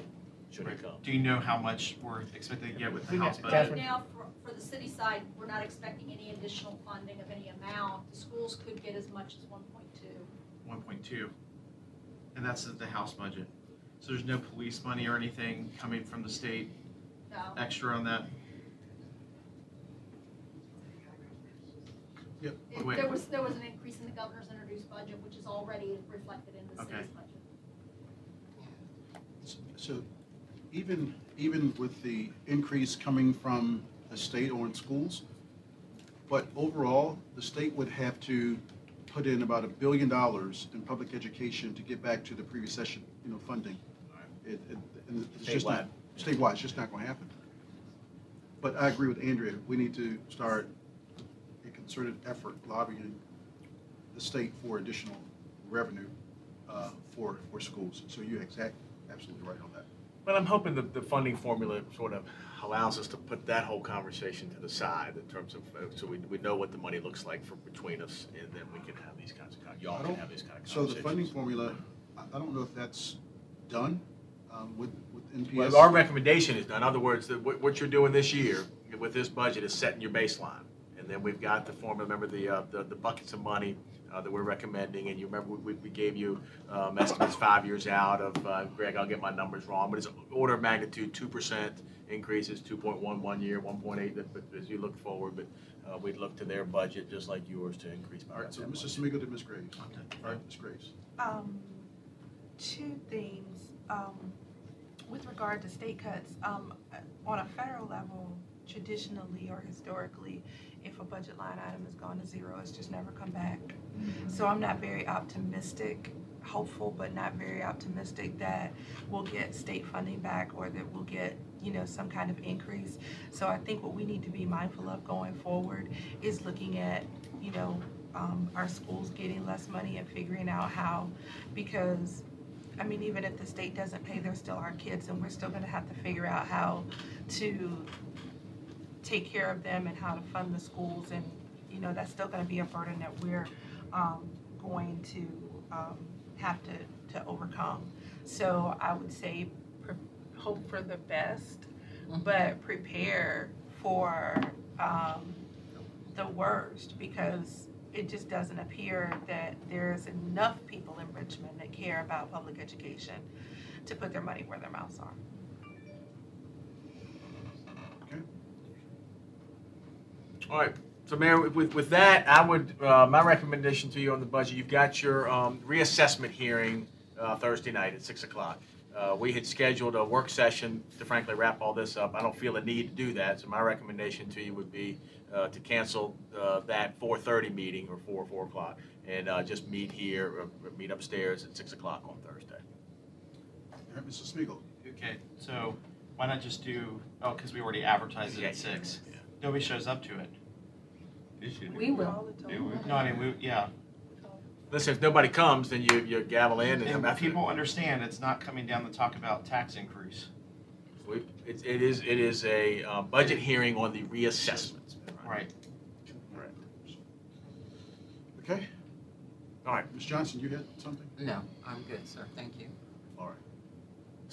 should it come. Do you know how much we're expected to get with the House budget? Right now, for, for the city side, we're not expecting any additional funding of any amount. The schools could get as much as one point two. One point two, and that's the House budget. So there's no police money or anything coming from the state No, extra on that? Yep. It- Wait. There was, there was an increase in the governor's introduced budget, which is already reflected in the Okay. city's budget. So even, even with the increase coming from the state or in schools, but overall, the state would have to put in about a billion dollars in public education to get back to the previous session, you know, funding. It, it, and it's just not, statewide, it's just not gonna happen. But I agree with Andrea, we need to start a concerted effort lobbying the state for additional revenue, uh, for, for schools. So you're exact, absolutely right on that. But I'm hoping that the funding formula sort of allows us to put that whole conversation to the side in terms of, uh, so we, we know what the money looks like for, between us, and then we can have these kinds of, con- y'all I can don't- have these kind of So the funding formula, I I don't know if that's done um, with, with NPS. Well, our recommendation is, done. in other words, that what, what you're doing this year with this budget is setting your baseline. And then we've got the formula, remember the, uh, the, the buckets of money, uh, that we're recommending, and you remember, we, we gave you, um, estimates five years out of, uh, Greg, I'll get my numbers wrong, but it's order of magnitude, two percent increases, two point one one year, one point eight, but as you look forward, but, uh, we'd look to their budget, just like yours, to increase by All right, so that Mr. much. Smigiel to Ms. Graves. All right, Ms. Graves. Um, two things, um, with regard to state cuts, um, on a federal level, traditionally or historically, if a budget line item has gone to zero, it's just never come back. So I'm not very optimistic, hopeful, but not very optimistic that we'll get state funding back or that we'll get, you know, some kind of increase. So I think what we need to be mindful of going forward is looking at, you know, um, our schools getting less money and figuring out how, because, I mean, even if the state doesn't pay, they're still our kids and we're still gonna have to figure out how to take care of them and how to fund the schools and, you know, that's still gonna be a burden that we're, um, going to, um, have to, to overcome. So I would say, pre- hope for the best, but prepare for, um, the worst, because it just doesn't appear that there's enough people in Richmond that care about public education to put their money where their mouths are. Okay. All right, so Mayor, with, with that, I would, uh, my recommendation to you on the budget, you've got your, um, reassessment hearing, uh, Thursday night at six o'clock. Uh, we had scheduled a work session to frankly wrap all this up. I don't feel a need to do that, so my recommendation to you would be, uh, to cancel, uh, that four thirty meeting or four, four o'clock. And, uh, just meet here, or or meet upstairs at six o'clock on Thursday. All right, Mr. Smigiel. Okay, so why not just do, oh, because we already advertised it Yeah, at six. yeah. Nobody shows up to it. This year, We will. they were- No, I mean, we, yeah. Listen, if nobody comes, then you, you gavel in and. And people understand it's not coming down to talk about tax increase. We- It, it is, it is a, uh, budget hearing on the reassessments. Right. Okay, All right, Ms. Johnson, you had something? No, I'm good, sir, thank you.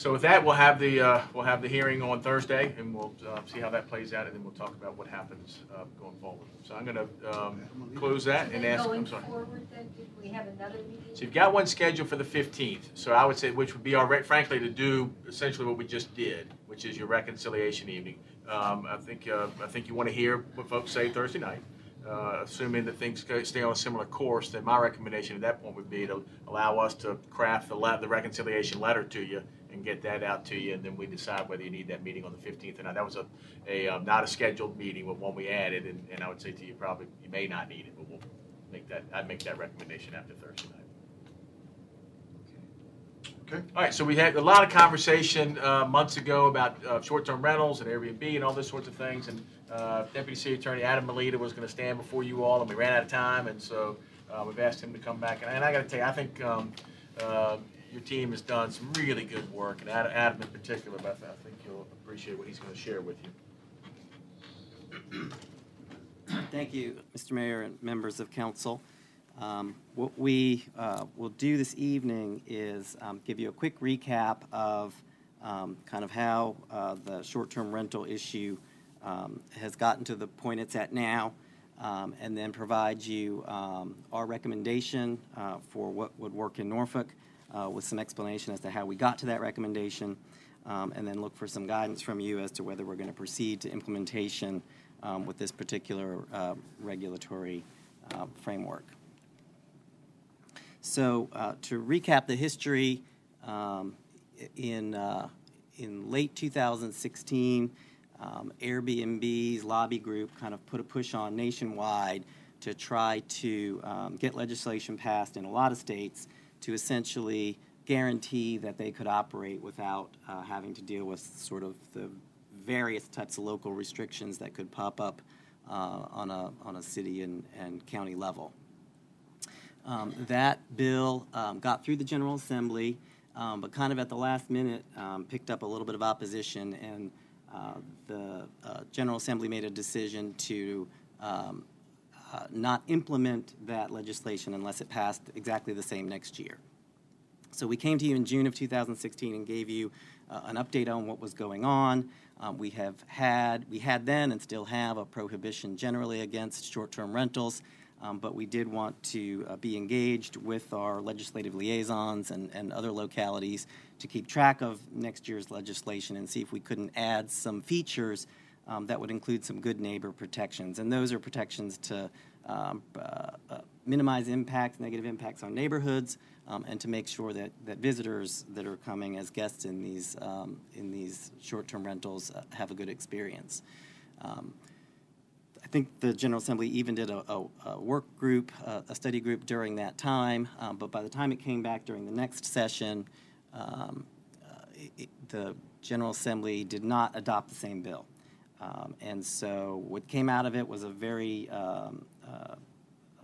So with that, we'll have the, uh, we'll have the hearing on Thursday, and we'll, uh, see how that plays out, and then we'll talk about what happens, uh, going forward. So I'm gonna, um, close that and ask, going I'm sorry. forward, then, did we have another meeting? So you've got one scheduled for the fifteenth, so I would say, which would be our, re- frankly, to do essentially what we just did, which is your reconciliation evening. Um, I think, uh, I think you want to hear what folks say Thursday night. Uh, assuming that things go- stay on a similar course, then my recommendation at that point would be to allow us to craft the le- the reconciliation letter to you and get that out to you, and then we decide whether you need that meeting on the fifteenth or not. That was a, a, um, not a scheduled meeting, but one we added, and, and I would say to you, probably, you may not need it, but we'll make that, I'd make that recommendation after Thursday night. Okay. All right, so we had a lot of conversation uh, months ago about uh, short-term rentals and Airbnb and all those sorts of things. And uh, Deputy City Attorney Adam Melita was going to stand before you all, and we ran out of time. And so uh, we've asked him to come back. And, and I got to tell you, I think um, uh, your team has done some really good work, and Adam, in particular. I think you'll appreciate what he's going to share with you. Thank you, Mr. Mayor and members of council. Um, What we uh, will do this evening is um, give you a quick recap of um, kind of how uh, the short-term rental issue um, has gotten to the point it's at now, um, and then provide you um, our recommendation uh, for what would work in Norfolk uh, with some explanation as to how we got to that recommendation, um, and then look for some guidance from you as to whether we're going to proceed to implementation um, with this particular uh, regulatory uh, framework. So uh, to recap the history, um, in, uh, in late 2016, um, Airbnb's lobby group kind of put a push on nationwide to try to um, get legislation passed in a lot of states to essentially guarantee that they could operate without uh, having to deal with sort of the various types of local restrictions that could pop up uh, on, a, on a city and, and county level. Um, that bill um, got through the General Assembly, um, but kind of at the last minute um, picked up a little bit of opposition, and uh, the uh, General Assembly made a decision to um, uh, not implement that legislation unless it passed exactly the same next year. So we came to you in June of 2016 and gave you uh, an update on what was going on. Um, we have had, we had then and still have a prohibition generally against short-term rentals, um, but we did want to uh, be engaged with our legislative liaisons and, and other localities to keep track of next year's legislation and see if we couldn't add some features um, that would include some good neighbor protections. And those are protections to um, uh, uh, minimize impacts, negative impacts on neighborhoods, um, and to make sure that, that visitors that are coming as guests in these, um, in these short-term rentals uh, have a good experience. Um, I think the General Assembly even did a, a, a work group, uh, a study group during that time, um, but by the time it came back during the next session, uh, it, the General Assembly did not adopt the same bill. Um, and so what came out of it was a very um, uh,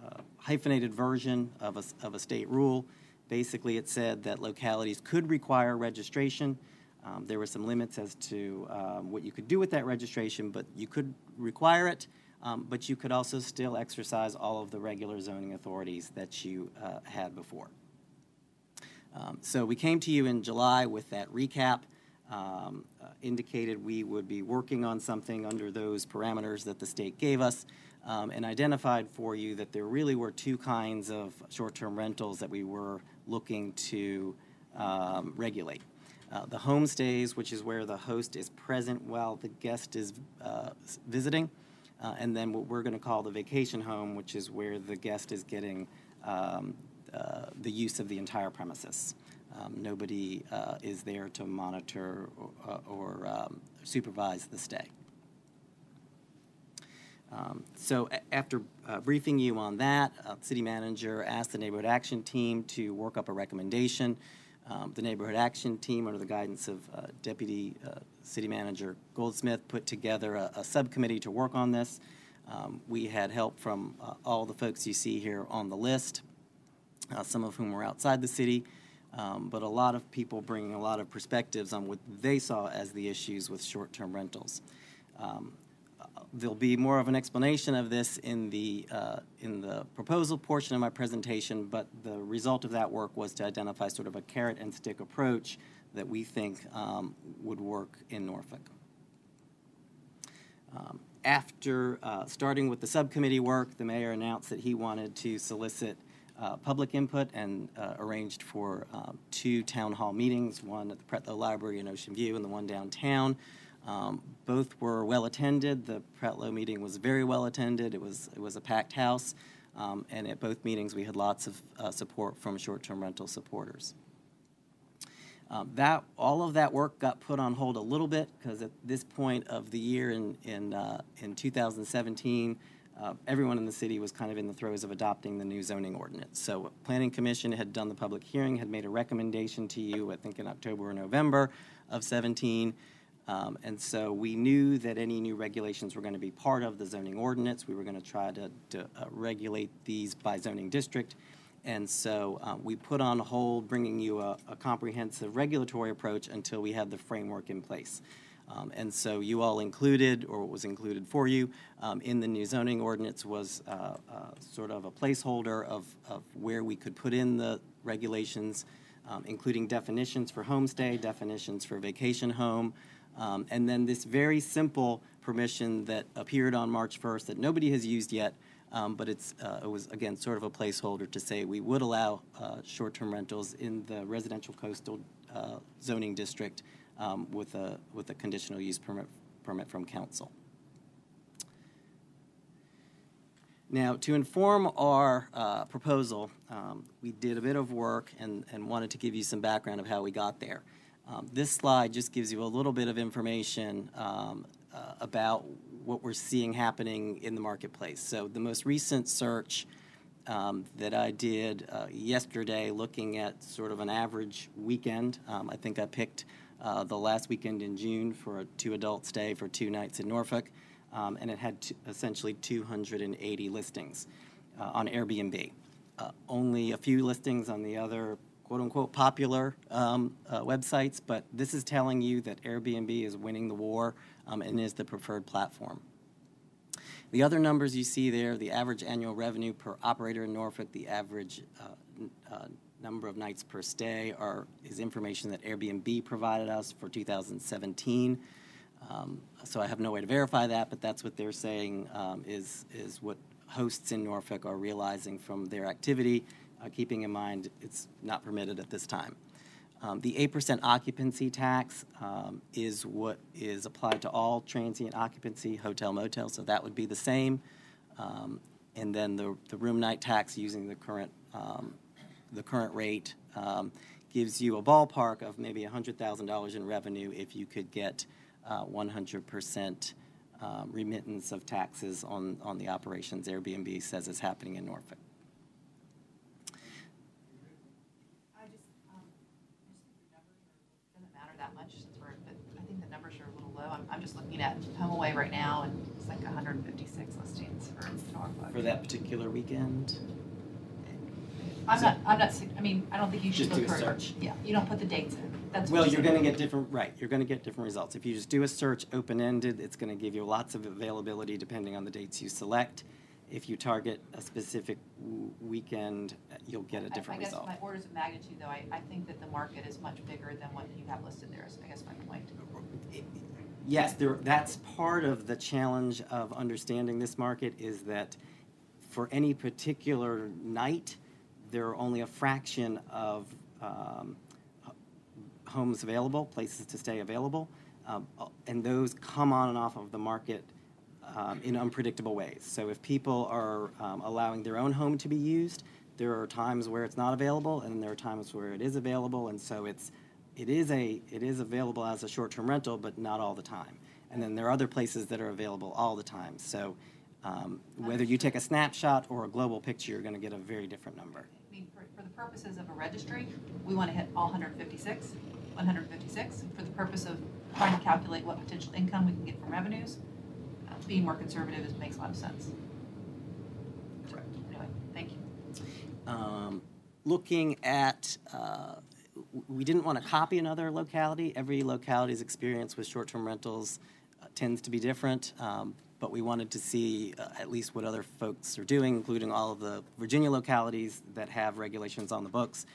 uh, hyphenated version of a, of a state rule. Basically, it said that localities could require registration. Um, there were some limits as to um, what you could do with that registration, but you could require it, um, but you could also still exercise all of the regular zoning authorities that you uh, had before. Um, so we came to you in July with that recap um, uh, indicated we would be working on something under those parameters that the state gave us, um, and identified for you that there really were two kinds of short-term rentals that we were looking to um, regulate. Uh, the homestays, which is where the host is present while the guest is uh, visiting, uh, and then what we're going to call the vacation home, which is where the guest is getting um, uh, the use of the entire premises. Um, nobody uh, is there to monitor or, uh, or um, supervise the stay. Um, so after uh, briefing you on that, uh, city manager asked the neighborhood action team to work up a recommendation. Um, the neighborhood action team, under the guidance of uh, Deputy uh, City Manager Goldsmith, put together a, a subcommittee to work on this. Um, we had help from uh, all the folks you see here on the list, some of whom were outside the city, um, but a lot of people bringing a lot of perspectives on what they saw as the issues with short-term rentals. Um, there'll be more of an explanation of this in the uh, in the proposal portion of my presentation, but the result of that work was to identify sort of a carrot and stick approach that we think um, would work in Norfolk. Um, after uh, starting with the subcommittee work, the mayor announced that he wanted to solicit uh, public input and uh, arranged for um, two town hall meetings, one at the Pretlow Library in Ocean View and the one downtown. Um, both were well attended. The Pretlow meeting was very well attended. It was it was a packed house, um, and at both meetings we had lots of uh, support from short-term rental supporters. Um, that all of that work got put on hold a little bit because at this point of the year in in uh, in 2017, uh, everyone in the city was kind of in the throes of adopting the new zoning ordinance. So, Planning Commission had done the public hearing, had made a recommendation to you, I think in October or November of 17. Um, and so we knew that any new regulations were going to be part of the zoning ordinance. We were going to try to, to uh, regulate these by zoning district. And so um, we put on hold bringing you a, a, comprehensive regulatory approach until we had the framework in place. Um, and so you all included, or what was included for you, um, in the new zoning ordinance was uh, uh, sort of a placeholder of, of where we could put in the regulations, um, including definitions for homestay, definitions for vacation home, um, and then this very simple permission that appeared on March 1st that nobody has used yet, um, but it's, uh, it was, again, sort of a placeholder to say we would allow uh, short-term rentals in the residential coastal uh, zoning district um, with, a, with a conditional use permit, permit from council. Now, to inform our uh, proposal, um, we did a bit of work and, and wanted to give you some background of how we got there. Um, this slide just gives you a little bit of information um, uh, about what we're seeing happening in the marketplace. So, the most recent search um, that I did uh, yesterday, looking at sort of an average weekend, um, I think I picked uh, the last weekend in June for a two adult stay for two nights in Norfolk um, and it had t- essentially 280 listings uh, on Airbnb. Uh, only a few listings on the other quote unquote popular um, uh, websites, but this is telling you that Airbnb is winning the war um, and is the preferred platform. The other numbers you see there the average annual revenue per operator in Norfolk, the average uh, uh, number of nights per stay are, is information that Airbnb provided us for 2017. Um, so I have no way to verify that, but that's what they're saying um, is is what hosts in Norfolk are realizing from their activity, uh, keeping in mind it's not permitted at this time. Um, the 8% occupancy tax um, is what is applied to all transient occupancy, hotel, motel, so that would be the same. Um, and then the, the room night tax using the current, um, the current rate um, gives you a ballpark of maybe $100,000 in revenue if you could get uh, 100% um, remittance of taxes on, on the operations Airbnb says is happening in Norfolk. I just, um, I just think the numbers are, doesn't matter that much since we're, but I think the numbers are a little low. I'm, I'm just looking at HomeAway right now and it's like hundred and fifty-six listings for Norfolk. For that particular weekend, I'm not, I'm not, I mean, I don't think you should Just do a for. search. Yeah, you don't put the dates in. That's well, you're going to get different, right, you're going to get different results. If you just do a search open-ended, it's going to give you lots of availability depending on the dates you select. If you target a specific w- weekend, uh, you'll get a different I guess result. my orders of magnitude, though, I, I think that the market is much bigger than what you have listed there, is I guess my point. Yes, there, that's part of the challenge of understanding this market is that for any particular night, there are only a fraction of um, homes available, places to stay available, um, and those come on and off of the market um, in unpredictable ways. So if people are um, allowing their own home to be used, there are times where it's not available, and there are times where it is available, and so it's it is a it is available as a short-term rental, but not all the time. And then there are other places that are available all the time. So um, whether you take a snapshot or a global picture, you're going to get a very different number. I mean, for, for the purposes of a registry, we want to hit all 156, 156. For the purpose of trying to calculate what potential income we can get from revenues, uh, being more conservative is, makes a lot of sense. Correct. Anyway, thank you. Um, looking at, uh, we didn't want to copy another locality. Every locality's experience with short-term rentals uh, tends to be different, um, but we wanted to see uh, at least what other folks are doing, including all of the Virginia localities that have regulations on the books.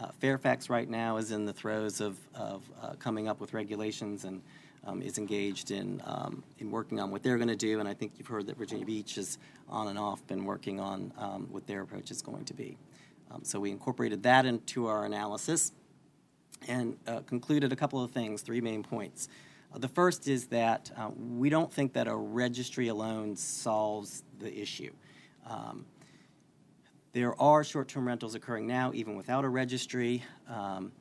Uh, Fairfax right now is in the throes of, of uh, coming up with regulations and um, is engaged in, um, in working on what they're going to do. And I think you've heard that Virginia Beach has on and off been working on um, what their approach is going to be. Um, so we incorporated that into our analysis and uh, concluded a couple of things, three main points. The first is that uh, we don't think that a registry alone solves the issue. Um, there are short term rentals occurring now, even without a registry. Um,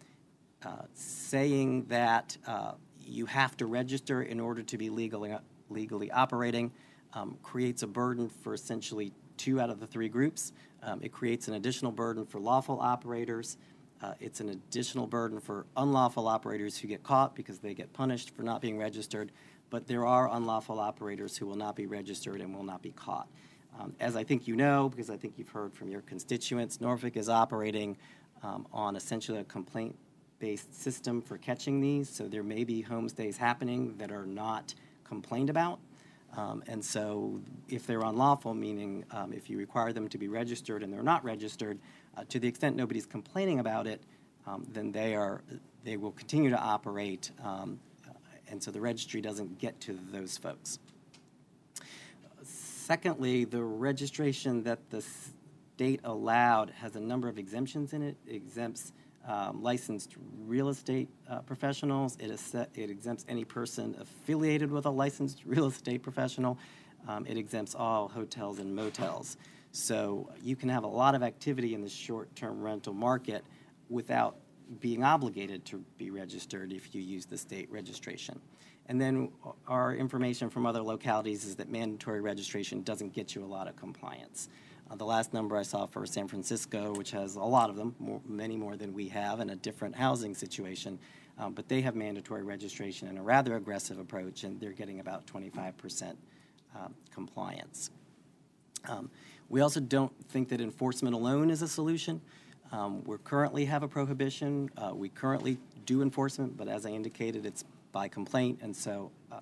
uh, saying that uh, you have to register in order to be legally, legally operating um, creates a burden for essentially two out of the three groups. Um, it creates an additional burden for lawful operators. Uh, it's an additional burden for unlawful operators who get caught because they get punished for not being registered. But there are unlawful operators who will not be registered and will not be caught. Um, as I think you know, because I think you've heard from your constituents, Norfolk is operating um, on essentially a complaint based system for catching these. So there may be homestays happening that are not complained about. Um, and so if they're unlawful, meaning um, if you require them to be registered and they're not registered, uh, to the extent nobody's complaining about it, um, then they are they will continue to operate. Um, and so the registry doesn't get to those folks. Secondly, the registration that the state allowed has a number of exemptions in it. It exempts um, licensed real estate uh, professionals. It, set, it exempts any person affiliated with a licensed real estate professional. um, it exempts all hotels and motels. So you can have a lot of activity in the short-term rental market without being obligated to be registered if you use the state registration. And then our information from other localities is that mandatory registration doesn't get you a lot of compliance. Uh, the last number I saw for San Francisco, which has a lot of them, more, many more than we have, and a different housing situation, um, but they have mandatory registration and a rather aggressive approach, and they're getting about 25% um, compliance. Um, we also don't think that enforcement alone is a solution. Um, we currently have a prohibition. Uh, we currently do enforcement, but as I indicated, it's by complaint, and so uh,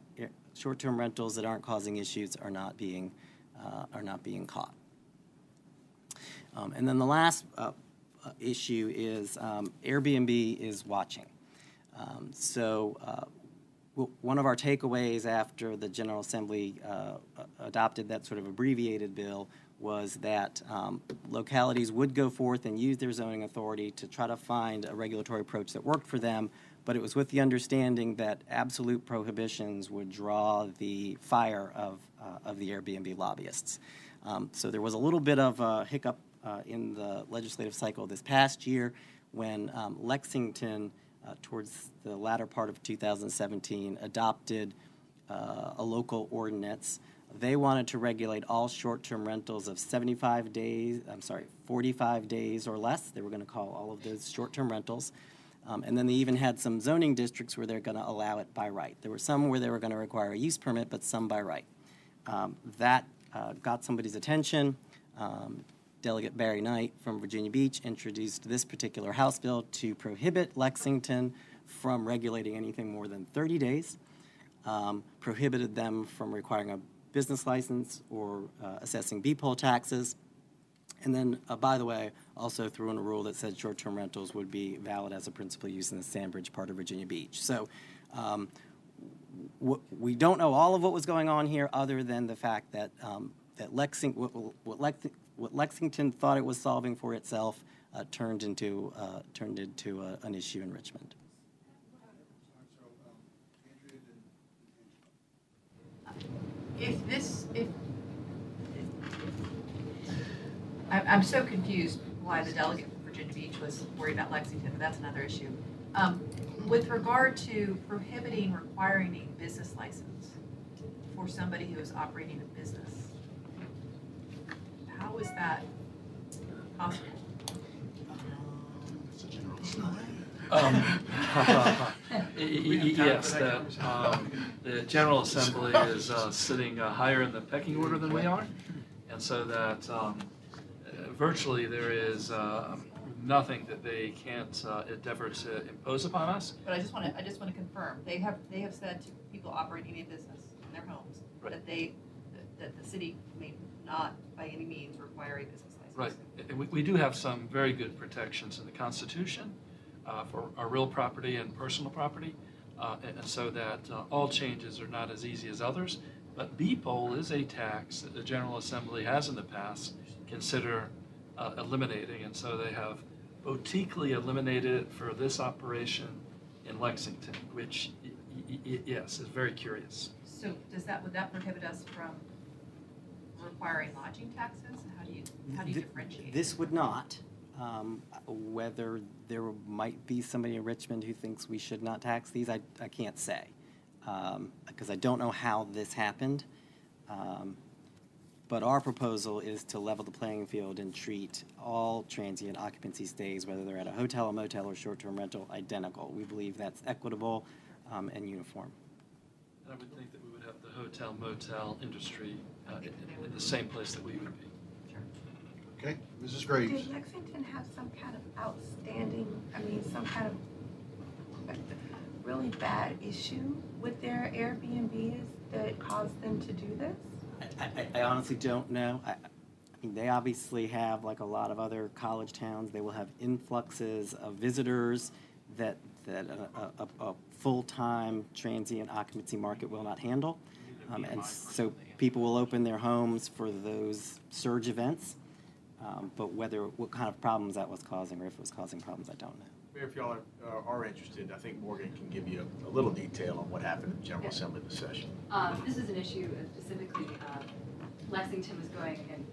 short-term rentals that aren't causing issues are not being uh, are not being caught. Um, and then the last uh, issue is um, Airbnb is watching. Um, so, uh, one of our takeaways after the General Assembly uh, adopted that sort of abbreviated bill was that um, localities would go forth and use their zoning authority to try to find a regulatory approach that worked for them, but it was with the understanding that absolute prohibitions would draw the fire of, uh, of the Airbnb lobbyists. Um, so there was a little bit of a hiccup uh, in the legislative cycle this past year when um, Lexington, uh, towards the latter part of 2017, adopted uh, a local ordinance. They wanted to regulate all short-term rentals of 75 days, I'm sorry, 45 days or less. They were going to call all of those short-term rentals. Um, and then they even had some zoning districts where they're going to allow it by right. There were some where they were going to require a use permit, but some by right. Um, that uh, got somebody's attention. Um, Delegate Barry Knight from Virginia Beach introduced this particular House bill to prohibit Lexington from regulating anything more than 30 days, um, prohibited them from requiring a business license or uh, assessing BPOL taxes, and then, uh, by the way, also threw in a rule that said short-term rentals would be valid as a principal use in the Sandbridge part of Virginia Beach. So um, w- we don't know all of what was going on here, other than the fact that um, that Lexing- what, what, Lex- what Lexington thought it was solving for itself uh, turned into uh, turned into a, an issue in Richmond. If this, if, I, I'm so confused why the delegate from Virginia Beach was worried about Lexington, but that's another issue. Um, with regard to prohibiting requiring a business license for somebody who is operating a business, how is that possible? Um, y- y- Yes, that um, the General Assembly is uh, sitting uh, higher in the pecking order than we are, and so that um, uh, virtually there is uh, nothing that they can't uh, endeavor to impose upon us. But I just want to, I just want to confirm, they have, they have said to people operating a business in their homes that they, that- that the city may not by any means require a business license. Right, and we, we do have some very good protections in the Constitution uh, for our real property and personal property, uh, and and so that uh, all changes are not as easy as others. But BPOL is a tax that the General Assembly has in the past consider uh, eliminating, and so they have boutiquely eliminated it for this operation in Lexington, which, y- y- y- yes, is very curious. So does that, would that prohibit us from requiring lodging taxes? How do you, how do you Th- differentiate? This would not. Um, whether there might be somebody in Richmond who thinks we should not tax these, I, I can't say. Um, because I don't know how this happened. Um, but our proposal is to level the playing field and treat all transient occupancy stays, whether they're at a hotel, a motel, or short-term rental, identical. We believe that's equitable um, and uniform. I would think that we would have the hotel motel industry uh, in in the same place that we would be. Okay, Mrs. Graves. Did Lexington have some kind of outstanding, I mean, some kind of really bad issue with their Airbnbs that caused them to do this? I, I, I honestly don't know. I, I mean, they obviously have, like a lot of other college towns, they will have influxes of visitors that that a, a, a full-time transient occupancy market will not handle, um, and so people will open their homes for those surge events. Um, but whether what kind of problems that was causing, or if it was causing problems, I don't know. Mayor, if y'all are, are interested, I think Morgan can give you a, a little detail on what happened in the General Assembly this session. Um, this is an issue uh, specifically, um, Lexington was going, again,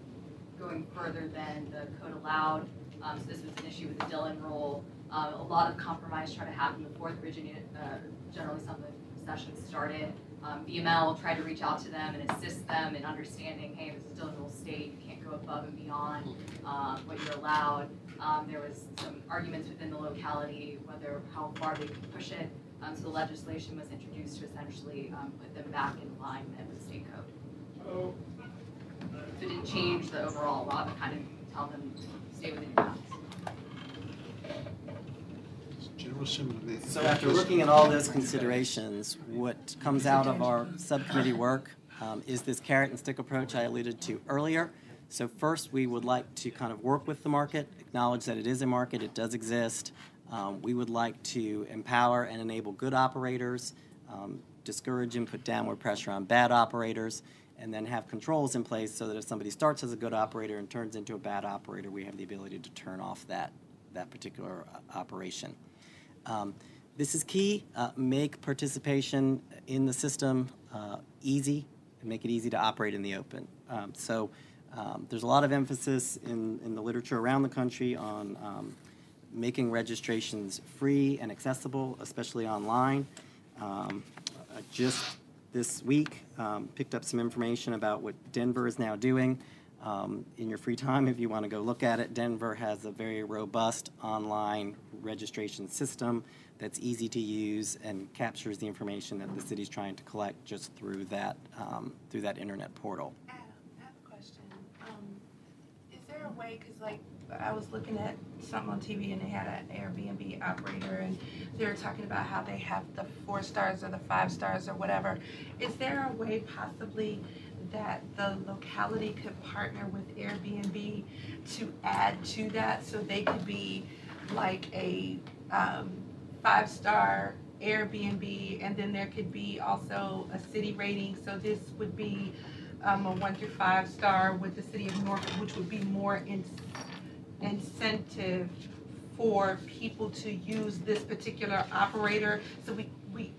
going further than the code allowed. Um, so this was an issue with the Dillon rule. Uh, a lot of compromise tried to happen before the Virginia, uh, General Assembly session started. Um, VML tried to reach out to them and assist them in understanding, hey, this is Dillon rule state, you can't go above and beyond, um, what you're allowed. Um, there was some arguments within the locality, whether, how far they could push it. Um, so the legislation was introduced to essentially, um, put them back in line with state code. So it didn't change the overall law, but kind of tell them to stay within your bounds. General Assembly. So after looking at all those considerations, what comes out of our subcommittee work um, is this carrot and stick approach I alluded to earlier. So first, we would like to kind of work with the market, acknowledge that it is a market, it does exist. Um, We would like to empower and enable good operators, um, discourage and put downward pressure on bad operators, and then have controls in place so that if somebody starts as a good operator and turns into a bad operator, we have the ability to turn off that, that particular uh, operation. Um, This is key. Uh, Make participation in the system uh, easy and make it easy to operate in the open. Um, So um, there's a lot of emphasis in, in the literature around the country on um, making registrations free and accessible, especially online. Um, I Just this week, um, picked up some information about what Denver is now doing. Um, In your free time, if you want to go look at it, Denver has a very robust online registration system that's easy to use and captures the information that the city's trying to collect just through that, um, through that internet portal. Adam, I have a question. Um, is there a way, because like, I was looking at something on TV and they had an Airbnb operator and they were talking about how they have the four stars or the five stars or whatever. Is there a way possibly that the locality could partner with Airbnb to add to that so they could be like a, um, five-star Airbnb and then there could be also a city rating, so this would be um, a one through five star with the city of Norfolk, which would be more in, incentive for people to use this particular operator. So we, we,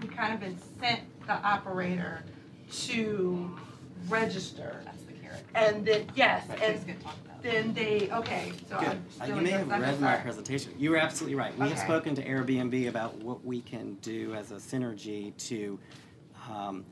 we kind of incent the operator to register. That's the carrot. And then, yes, That's and good talk about. then they, okay, so Good. I'm Uh, still. You may have I'm read my sorry. presentation. You were absolutely right. We have Okay. spoken to Airbnb about what we can do as a synergy to um,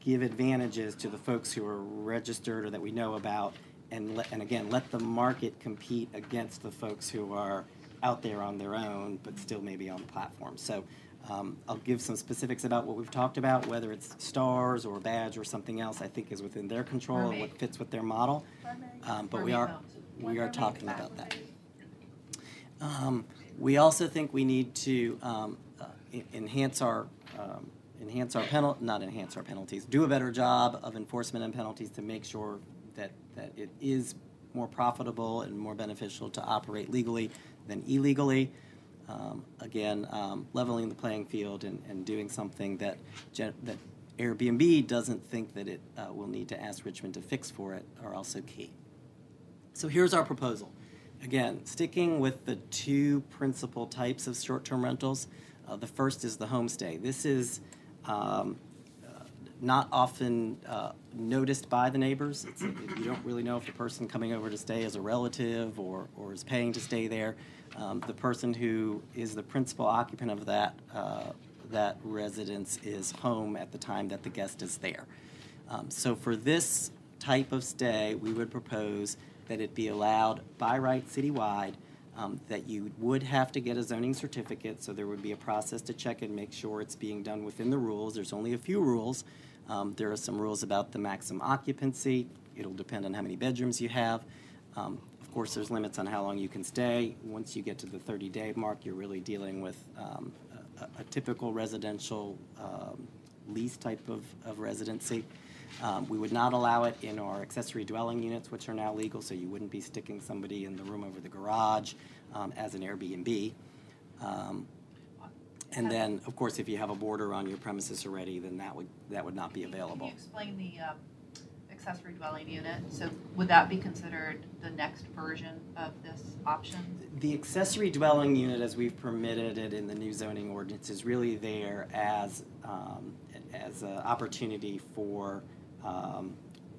give advantages to the folks who are registered or that we know about, and let, and again, let the market compete against the folks who are out there on their own, but still maybe on the platform. So um, I'll give some specifics about what we've talked about, whether it's stars or badge or something else, I think is within their control and what fits with their model. Um, But we are, we are talking about that. Um, We also think we need to um, uh, enhance our, um, enhance our penal, not enhance our penalties, do a better job of enforcement and penalties to make sure that, that it is more profitable and more beneficial to operate legally than illegally. Um, Again, um, leveling the playing field and, and doing something that, that Airbnb doesn't think that it uh, will need to ask Richmond to fix for it are also key. So here's our proposal. Again, sticking with the two principal types of short-term rentals. Uh, the first is the homestay. This is um, uh, not often uh, noticed by the neighbors. It's, you don't really know if the person coming over to stay is a relative or, or is paying to stay there. Um, the person who is the principal occupant of that uh, that residence is home at the time that the guest is there. Um, so for this type of stay, we would propose that it be allowed by right citywide, um, that you would have to get a zoning certificate, so there would be a process to check and make sure it's being done within the rules. There's only a few rules. Um, there are some rules about the maximum occupancy. It'll depend on how many bedrooms you have. Um, of course, there's limits on how long you can stay. Once you get to the 30-day mark, you're really dealing with um, a, a typical residential um, lease type of, of residency. Um, we would not allow it in our accessory dwelling units, which are now legal, so you wouldn't be sticking somebody in the room over the garage um, as an Airbnb. Um, and then, of course, if you have a boarder on your premises already, then that would that would not be available. Can you explain the um, accessory dwelling unit, so would that be considered the next version of this option? The accessory dwelling unit, as we've permitted it in the new zoning ordinance, is really there as, um, as an opportunity for, um,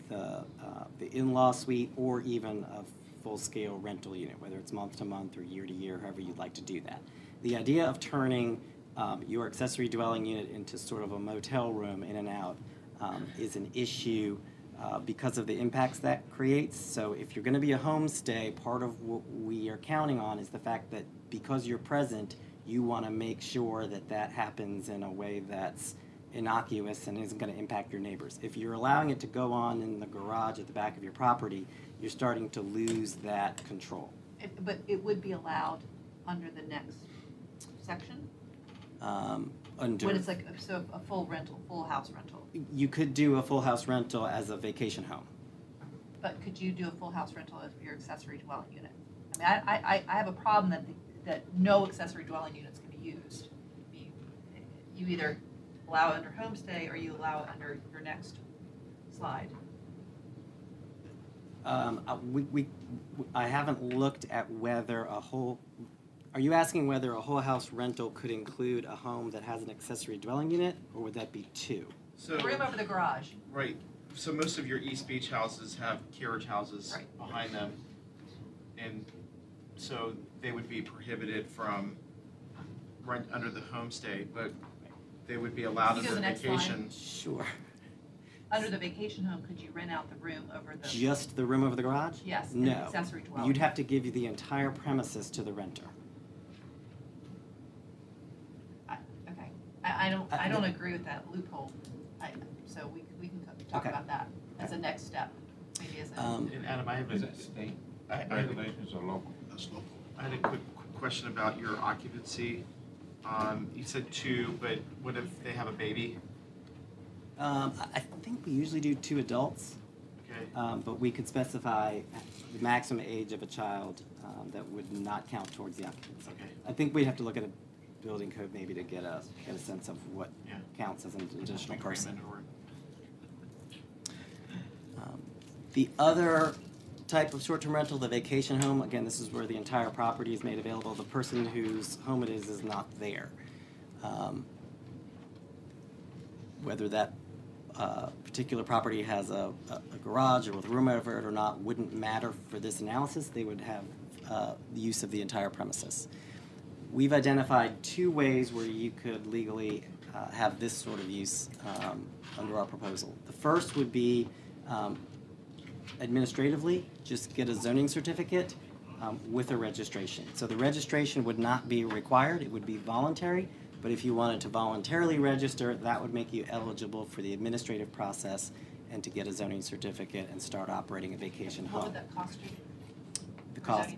the, uh, the in-law suite or even a full-scale rental unit, whether it's month to month or year to year, however you'd like to do that. The idea of turning, um, your accessory dwelling unit into sort of a motel room in and out, um, is an issue, uh, because of the impacts that creates. So if you're going to be a homestay, part of what we are counting on is the fact that because you're present, you want to make sure that that happens in a way that's innocuous and isn't going to impact your neighbors. If you're allowing it to go on in the garage at the back of your property, you're starting to lose that control. It- But it would be allowed under the next section? Um, under, When it's like, a- so a full rental, full house rental, you could do a full house rental as a vacation home. but could you do a full house rental as your accessory dwelling unit? I mean, I, I, I- I have a problem that, the- that no accessory dwelling units can be used. You- You either allow it under homestay or you allow it under your next slide. Um, uh, we, we, I haven't looked at whether a whole, are you asking whether a whole house rental could include a home that has an accessory dwelling unit, or would that be two? So, The room over the garage, right, so most of your East Beach houses have carriage houses Right. behind them. And so they would be prohibited from rent under the homestay, but they would be allowed Can you under the next slide? vacation. Sure. under the vacation home, could you rent out the room over the? Just the room over the garage? Yes, No. accessory dwelling. You'd have to give you the entire premises to the renter. Okay, I, I don't, I don't agree with that loophole, I, so we, we can co- talk Okay. about that as a next step, maybe as a. Um, And Adam, I have Is a, that state I, I, regulations or local? That's local. I had a quick, quick question about your occupancy. Um, you said two, but what if they have a baby? Um, I, I think we usually do two adults, Okay, um, but we could specify the maximum age of a child, um, that would not count towards the occupancy. okay. I think we'd have to look at a building code maybe to get a, get a sense of what Yeah. counts as an additional person. Um, The other type of short-term rental, the vacation home, again, this is where the entire property is made available. The person whose home it is is not there. Um, Whether that uh, particular property has a, a a garage or with a room over it or not wouldn't matter for this analysis. They would have uh, the use of the entire premises. We've identified two ways where you could legally uh, have this sort of use um, under our proposal. The first would be um, administratively, just get a zoning certificate um, with a registration. So the registration would not be required, it would be voluntary, but if you wanted to voluntarily register, that would make you eligible for the administrative process and to get a zoning certificate and start operating a vacation What home. would that cost you? The cost?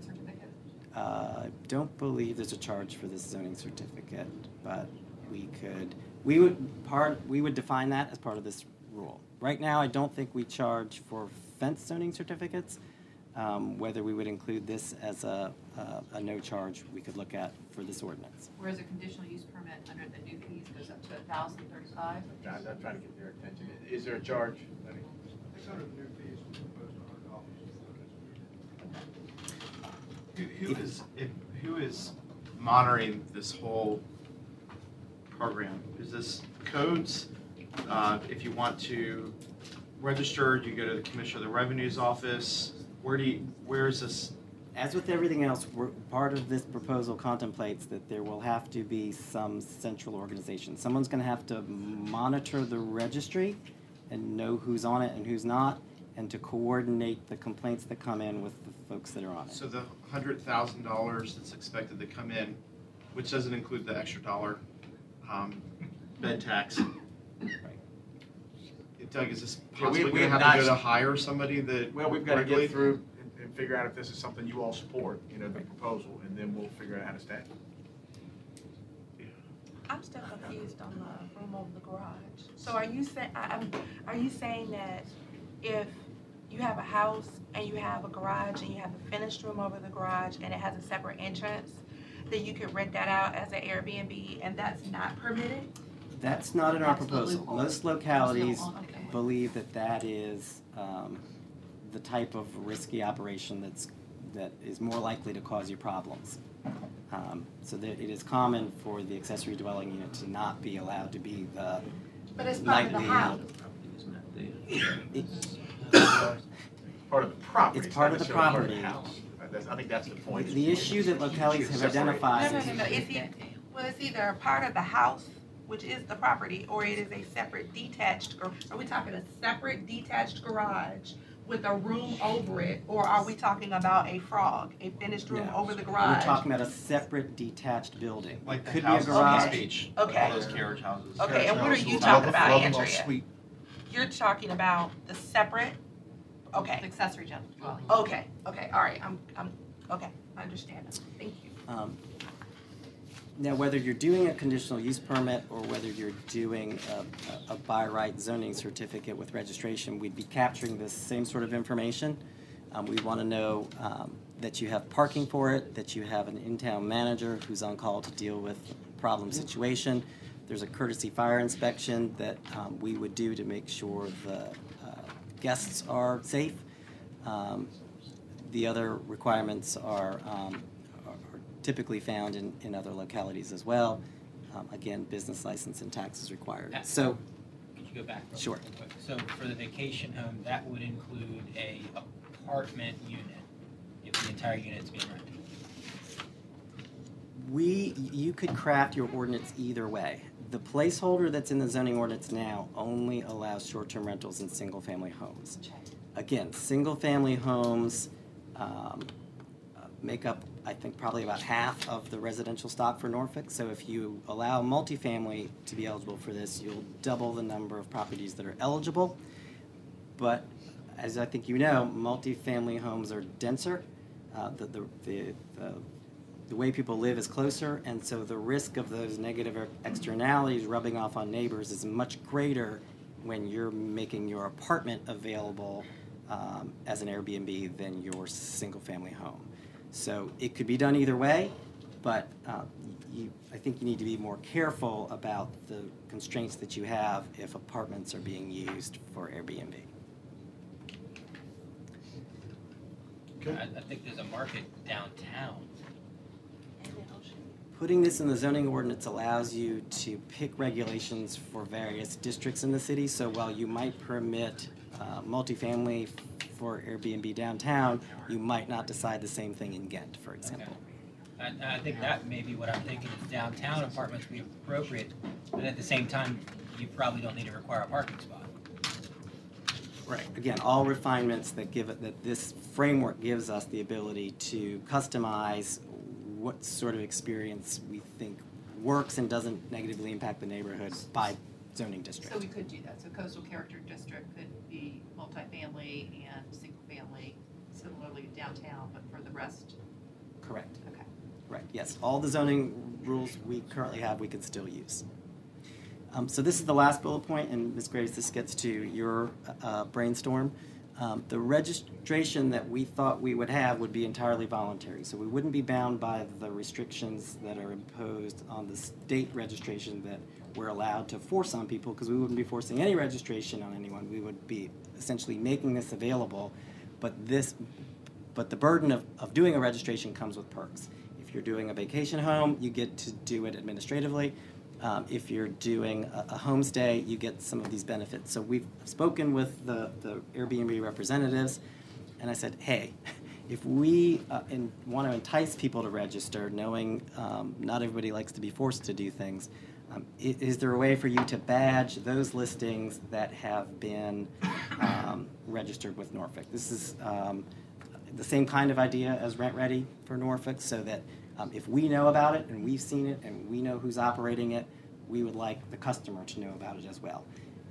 Uh, I don't believe there's a charge for this zoning certificate, but we could, we would part, we would define that as part of this rule. Right now, I don't think we charge for fence zoning certificates. Um, Whether we would include this as a, a- a no charge, we could look at for this ordinance. Whereas a conditional use permit under the new fees goes up to a thousand thirty-five? John, I'm trying to get their attention. Is there a charge? Lenny? Who, who is, if, who is monitoring this whole program? Is this codes? Uh, if you want to register, do you go to the Commissioner of the Revenue's office? Where do you, where is this? As with everything else, we're, part of this proposal contemplates that there will have to be some central organization. Someone's gonna have to monitor the registry and know who's on it and who's not, and to coordinate the complaints that come in with the folks that are on it. So the hundred thousand dollars that's expected to come in, which doesn't include the extra dollar, um, bed tax. Doug, is this Yeah, we- possibly we gonna have have to go to hire somebody that? Well, we've got to regulate- get through and, and figure out if this is something you all support, you know, the proposal, and then we'll figure out how to staff it. I'm still confused on the room over the garage. So are you saying, I'm, are you saying that if you have a house and you have a garage and you have a finished room over the garage and it has a separate entrance, that you could rent that out as an Airbnb and that's not permitted? That's not in our That's the proposal. loophole. Most localities Still on, okay. believe that that is um, the type of risky operation that's, that is more likely to cause you problems. Um, So that it is common for the accessory dwelling unit to not be allowed to be the But it's part of the nightly- house. It- Part of the property. It's part of the necessarily property. house. Uh, that's- I think that's the point. The issue that localities have identified No, no, no, no, it's, e- well, it's either a part of the house, which is the property, or it is a separate detached, gar- are we talking a separate detached garage with a room over it, or are we talking about a frog, a finished room No. over the garage? We're garage? talking about a separate detached building. Like the Could be a houses on garage. the beach, Okay. all those carriage houses. Okay, and what are you talking about, love them Andrea? Sweet. You're talking about the separate, okay, Accessory gen- dwelling. okay, okay, all right, I'm, I'm, okay, I understand, thank you. Um, Now, whether you're doing a conditional use permit or whether you're doing a, a by right zoning certificate with registration, we'd be capturing this same sort of information. Um, we want to know um, that you have parking for it, that you have an in-town manager who's on call to deal with problem situation. There's a courtesy fire inspection that um, we would do to make sure the uh, guests are safe. Um, the other requirements are, um, are typically found in, in other localities as well. Um, again, business license and taxes required. So, Could you go back? real Sure. So for the vacation home, that would include a apartment unit, if the entire unit's being rented. we, you could craft your ordinance either way. The placeholder that's in the zoning ordinance now only allows short-term rentals in single-family homes. Again, single-family homes um, make up, I think, probably about half of the residential stock for Norfolk. So if you allow multifamily to be eligible for this, you'll double the number of properties that are eligible. But as I think you know, multifamily homes are denser. Uh, the, the, the, the, the way people live is closer, and so the risk of those negative externalities rubbing off on neighbors is much greater when you're making your apartment available um, as an Airbnb than your single-family home. So it could be done either way, but uh, you, I think you need to be more careful about the constraints that you have if apartments are being used for Airbnb. I, I think there's a market downtown. Putting this in the zoning ordinance allows you to pick regulations for various districts in the city. So while you might permit uh, multifamily for Airbnb downtown, you might not decide the same thing in Ghent, for example. And I think that may be what I'm thinking, is downtown apartments would be appropriate, but at the same time, you probably don't need to require a parking spot. Right. Again, all refinements that give it, that this framework gives us the ability to customize what sort of experience we think works and doesn't negatively impact the neighborhood by zoning district. So we could do that. So coastal character district could be multifamily and single family, similarly downtown, but for the rest, Correct. okay. Right, yes. All the zoning rules we currently have, we can still use. Um, so this is the last bullet point, and Ms. Graves, this gets to your uh, brainstorm. Um, the registration that we thought we would have would be entirely voluntary, so we wouldn't be bound by the restrictions that are imposed on the state registration that we're allowed to force on people, because we wouldn't be forcing any registration on anyone. We would be essentially making this available, but this, but the burden of, of doing a registration comes with perks. If you're doing a vacation home, you get to do it administratively. Um, if you're doing a, a homestay, you get some of these benefits. So we've spoken with the, the Airbnb representatives, and I said, hey, if we uh, in, want to entice people to register, knowing um, not everybody likes to be forced to do things, um, i- is there a way for you to badge those listings that have been um, registered with Norfolk? This is um, the same kind of idea as Rent Ready for Norfolk, so that um, if we know about it and we've seen it and we know who's operating it, we would like the customer to know about it as well.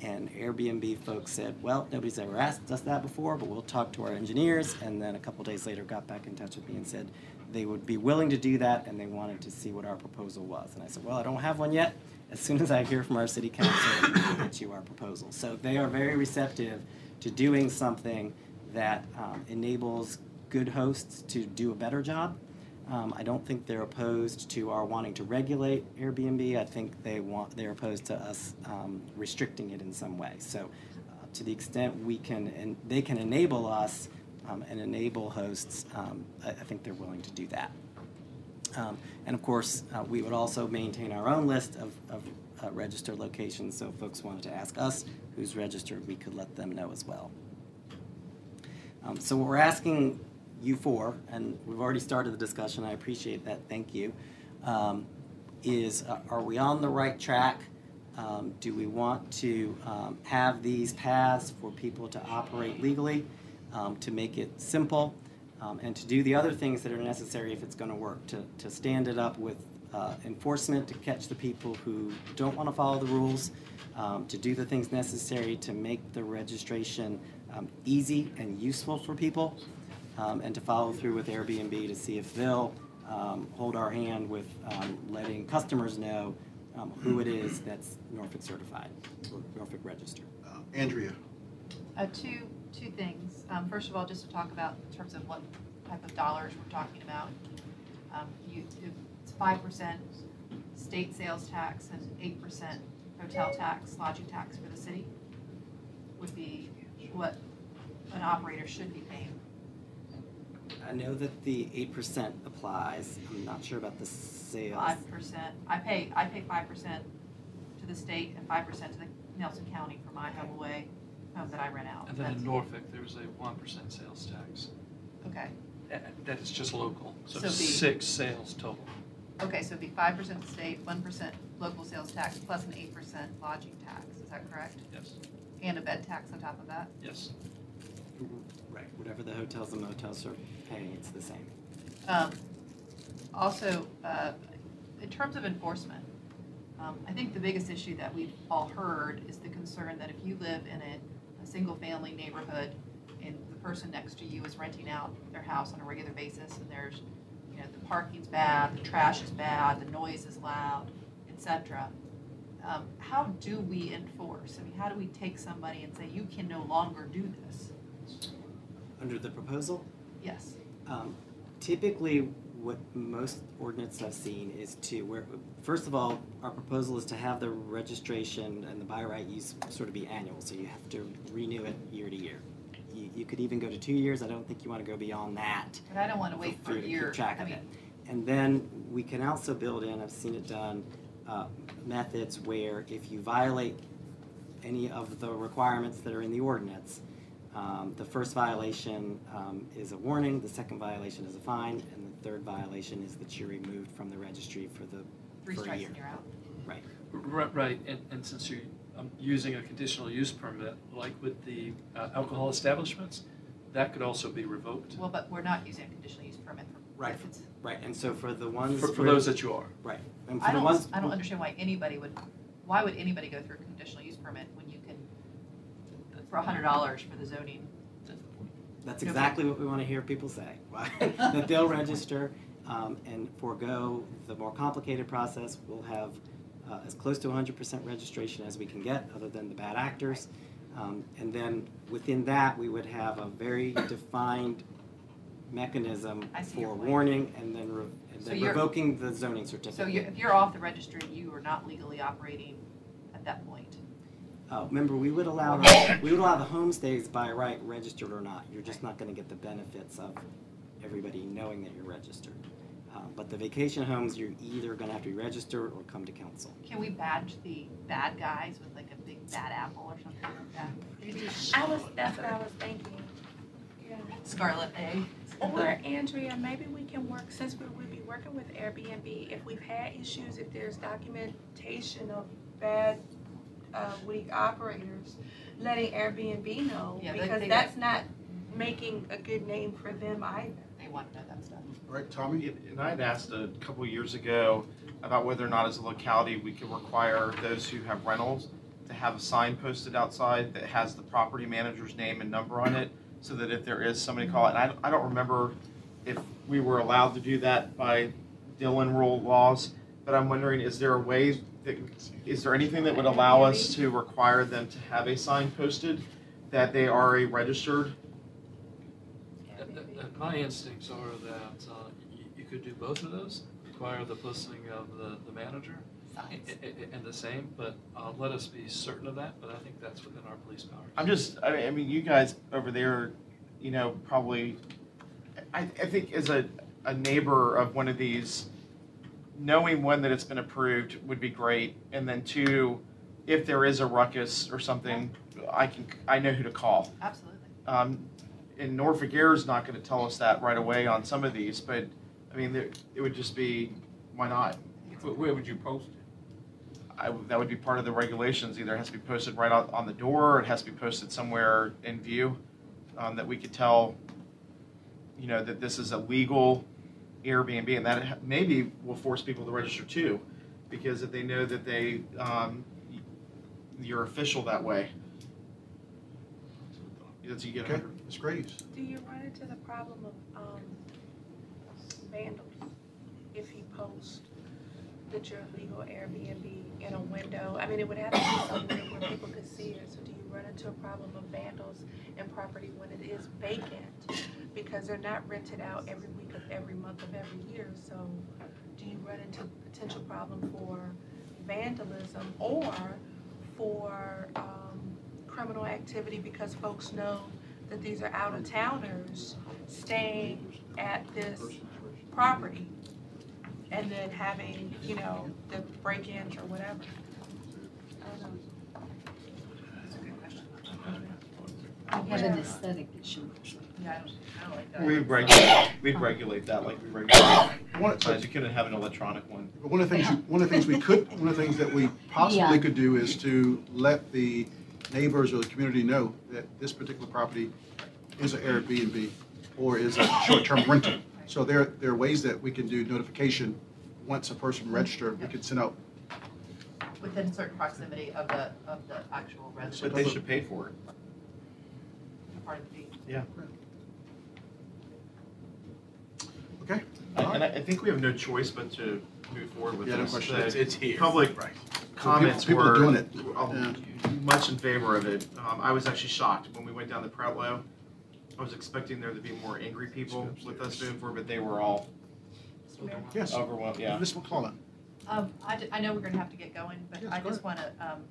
And Airbnb folks said, well, nobody's ever asked us that before, but we'll talk to our engineers. And then a couple days later, got back in touch with me and said they would be willing to do that and they wanted to see what our proposal was. And I said, well, I don't have one yet. As soon as I hear from our city council, we'll get you our proposal. So they are very receptive to doing something that um, enables good hosts to do a better job. Um, I don't think they're opposed to our wanting to regulate Airbnb. I think they want they're opposed to us um, restricting it in some way. So uh, to the extent we can, and they can enable us um, and enable hosts, um, I, I think they're willing to do that. Um, and of course, uh, we would also maintain our own list of, of uh, registered locations. So if folks wanted to ask us who's registered, we could let them know as well. Um, so what we're asking you for, and we've already started the discussion, I appreciate that, thank you, um, is uh, are we on the right track? Um, do we want to um, have these paths for people to operate legally, um, to make it simple, um, and to do the other things that are necessary if it's going to work, to, to stand it up with uh, enforcement to catch the people who don't want to follow the rules, um, to do the things necessary to make the registration easy and useful for people, um, and to follow through with Airbnb to see if they'll um, hold our hand with um, letting customers know um, who it is that's Norfolk certified or Norfolk registered. Andrea. Uh, two, two things. Um, first of all, just to talk about in terms of what type of dollars we're talking about. Um, you, it's five percent state sales tax and eight percent hotel tax, lodging tax for the city would be what an operator should be paying. I know that the eight percent applies. I'm not sure about the sales. Five percent, I pay, I pay five percent to the state and five percent to the Nelson County for my home away home that I rent out. And then in That's- Norfolk, there's a one percent sales tax. Okay, That is just local, so So be- six sales total. okay, so it'd be five percent state, one percent local sales tax, plus an eight percent lodging tax, is that correct? Yes, And a bed tax on top of that? yes. Mm-hmm. Right, whatever the hotels and motels are paying, it's the same. Um, Also, uh, in terms of enforcement, um, I think the biggest issue that we've all heard is the concern that if you live in a, a single-family neighborhood and the person next to you is renting out their house on a regular basis and there's, you know, the parking's bad, the trash is bad, the noise is loud, et cetera, um, how do we enforce? I mean, how do we take somebody and say, you can no longer do this? Under the proposal, Yes. um, typically what most ordinance I've seen is to where, first of all, our proposal is to have the registration and the by right use sort of be annual, so you have to renew it year to year. You, you could even go to two years. I don't think you want to go beyond that. But I don't want to wait for a to year. Keep track I of mean, it. And then we can also build in, I've seen it done, uh, methods where if you violate any of the requirements that are in the ordinance, um, the first violation um, is a warning, the second violation is a fine, and the third violation is that you're removed from the registry for the, Three for a strikes year. and you're out. Right. Right, right, and, and since you're um, using a conditional use permit, like with the uh, alcohol establishments, that could also be revoked. Well, but we're not using a conditional use permit for. Right. if it's- Right, and so for the ones. For, for where- those that you are. Right, and I for the don't, ones. I don't understand why anybody would, why would anybody go through a conditional use permit when you can, for a hundred dollars for the zoning? That's exactly what we want to hear people say, that they'll register um, and forego the more complicated process. We'll have uh, as close to 100% registration as we can get, other than the bad actors. Um, And then within that, we would have a very defined mechanism I see your for point. warning and then re- and So then you're- revoking the zoning So certificate. you, if you're off the registry, you are not legally operating at that point. Uh, Remember, we would allow, the- we would allow the homestays by right registered or not. You're just not going to get the benefits of everybody knowing that you're registered. Uh, But the vacation homes, you're either going to have to be registered or come to council. Can we badge the bad guys with like a big bad apple or something like that? I was, that's what I was thinking. Yeah. Scarlet A. Or Andrea, maybe we can work, since we will be working with Airbnb, if we've had issues, if there's documentation of bad, uh, weak operators, letting Airbnb know, Yeah, they- because they- that's not making a good name for them either. They want to know that stuff. All right, Tommy? And I had asked a couple years ago about whether or not as a locality, we could require those who have rentals to have a sign posted outside that has the property manager's name and number on it, so that if there is somebody call it, and I, I don't remember if we were allowed to do that by Dillon rule laws, but I'm wondering, is there a way that, is there anything that would allow us to require them to have a sign posted that they are a registered Uh, My instincts are that uh, you, you could do both of those, require the posting of the, the manager signs. And the same, but uh, let us be certain of that, but I think that's within our police powers. I'm just, I mean, I mean, you guys over there, you know, probably, I, I think as a, a neighbor of one of these, knowing one that it's been approved would be great, and then two, if there is a ruckus or something, I can, I know who to call. Absolutely. Um, and Norfolk Air is not gonna tell us that right away on some of these, but, I mean, there, it would just be, why not? But where would you post it? I, that would be part of the regulations, either it has to be posted right on, on the door, or it has to be posted somewhere in view, um, that we could tell, you know, that this is a legal Airbnb, and that maybe will force people to register too, because if they know that they, um, you're official that way. That's, you get a Okay, hundred. Ms. Graves? Do you run into the problem of, um, vandals if you post that you're a legal Airbnb in a window? I mean, it would have to be somewhere where people could see it, so do you run into a problem of vandals in property when it is vacant? Because they're not rented out every week of every month of every year, so do you run into potential problem for vandalism or for, um, criminal activity because folks know that these are out-of-towners staying at this property and then having, you know, the break-ins or whatever. I don't know. That's a good question. We have an aesthetic issue. Yeah, I don't, I don't like that. We'd regulate, we'd regulate that like we regulate, but you couldn't have an electronic one. But one of the things, you- one of the things we could, one of the things that we possibly could do is to let the neighbors or the community know that this particular property is an Airbnb or is a short-term rental. So there, there are ways that we can do notification. Once a person registered, we could send out, Within certain proximity of the, of the actual residence. But they should pay for it. Part of the fee. Yeah. okay? And I, I think we have no choice but to move forward with Yeah, no this. question. The It's, it's here. Public Right. comments People- were. people are doing it. um, Much in favor of it. Um, I was actually shocked when we went down the Pretlow. I was expecting there to be more angry people with us moving forward, but they were all Yes. overwhelmed, yeah. Ms. McClellan? Um, I, d- I know we're gonna have to get going, but Yes, I go just wanna, um,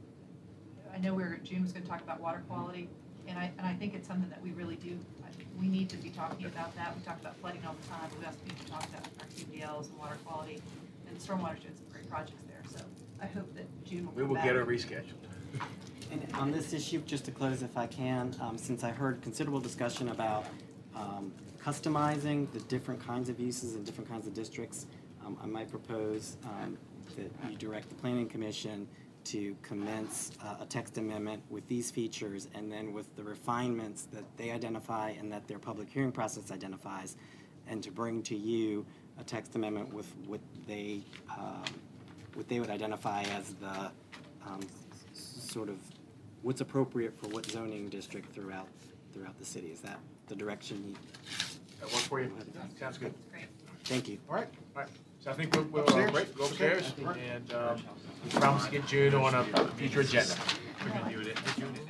I know we're, June was gonna talk about water quality, and I, and I think it's something that we really do, I think we need to be talking about that. We talk about flooding all the time, we also need to talk about our CDLs and water quality, and Stormwater's doing some great projects there, so I hope that June will We come will back. get her rescheduled. And on this issue, just to close if I can, um, since I heard considerable discussion about um, customizing the different kinds of uses in different kinds of districts, um, I might propose um, that you direct the planning commission to commence uh, a text amendment with these features and then with the refinements that they identify and that their public hearing process identifies, and to bring to you a text amendment with what they, um, what they would identify as the um, sort of what's appropriate for what zoning district throughout, throughout the city. Is that the direction you? That work for you? Sounds good. Great. Thank you. All right, all right. So I think we'll, we'll, uh, break, go upstairs and, um, promise to get June on a future agenda. We're gonna do it.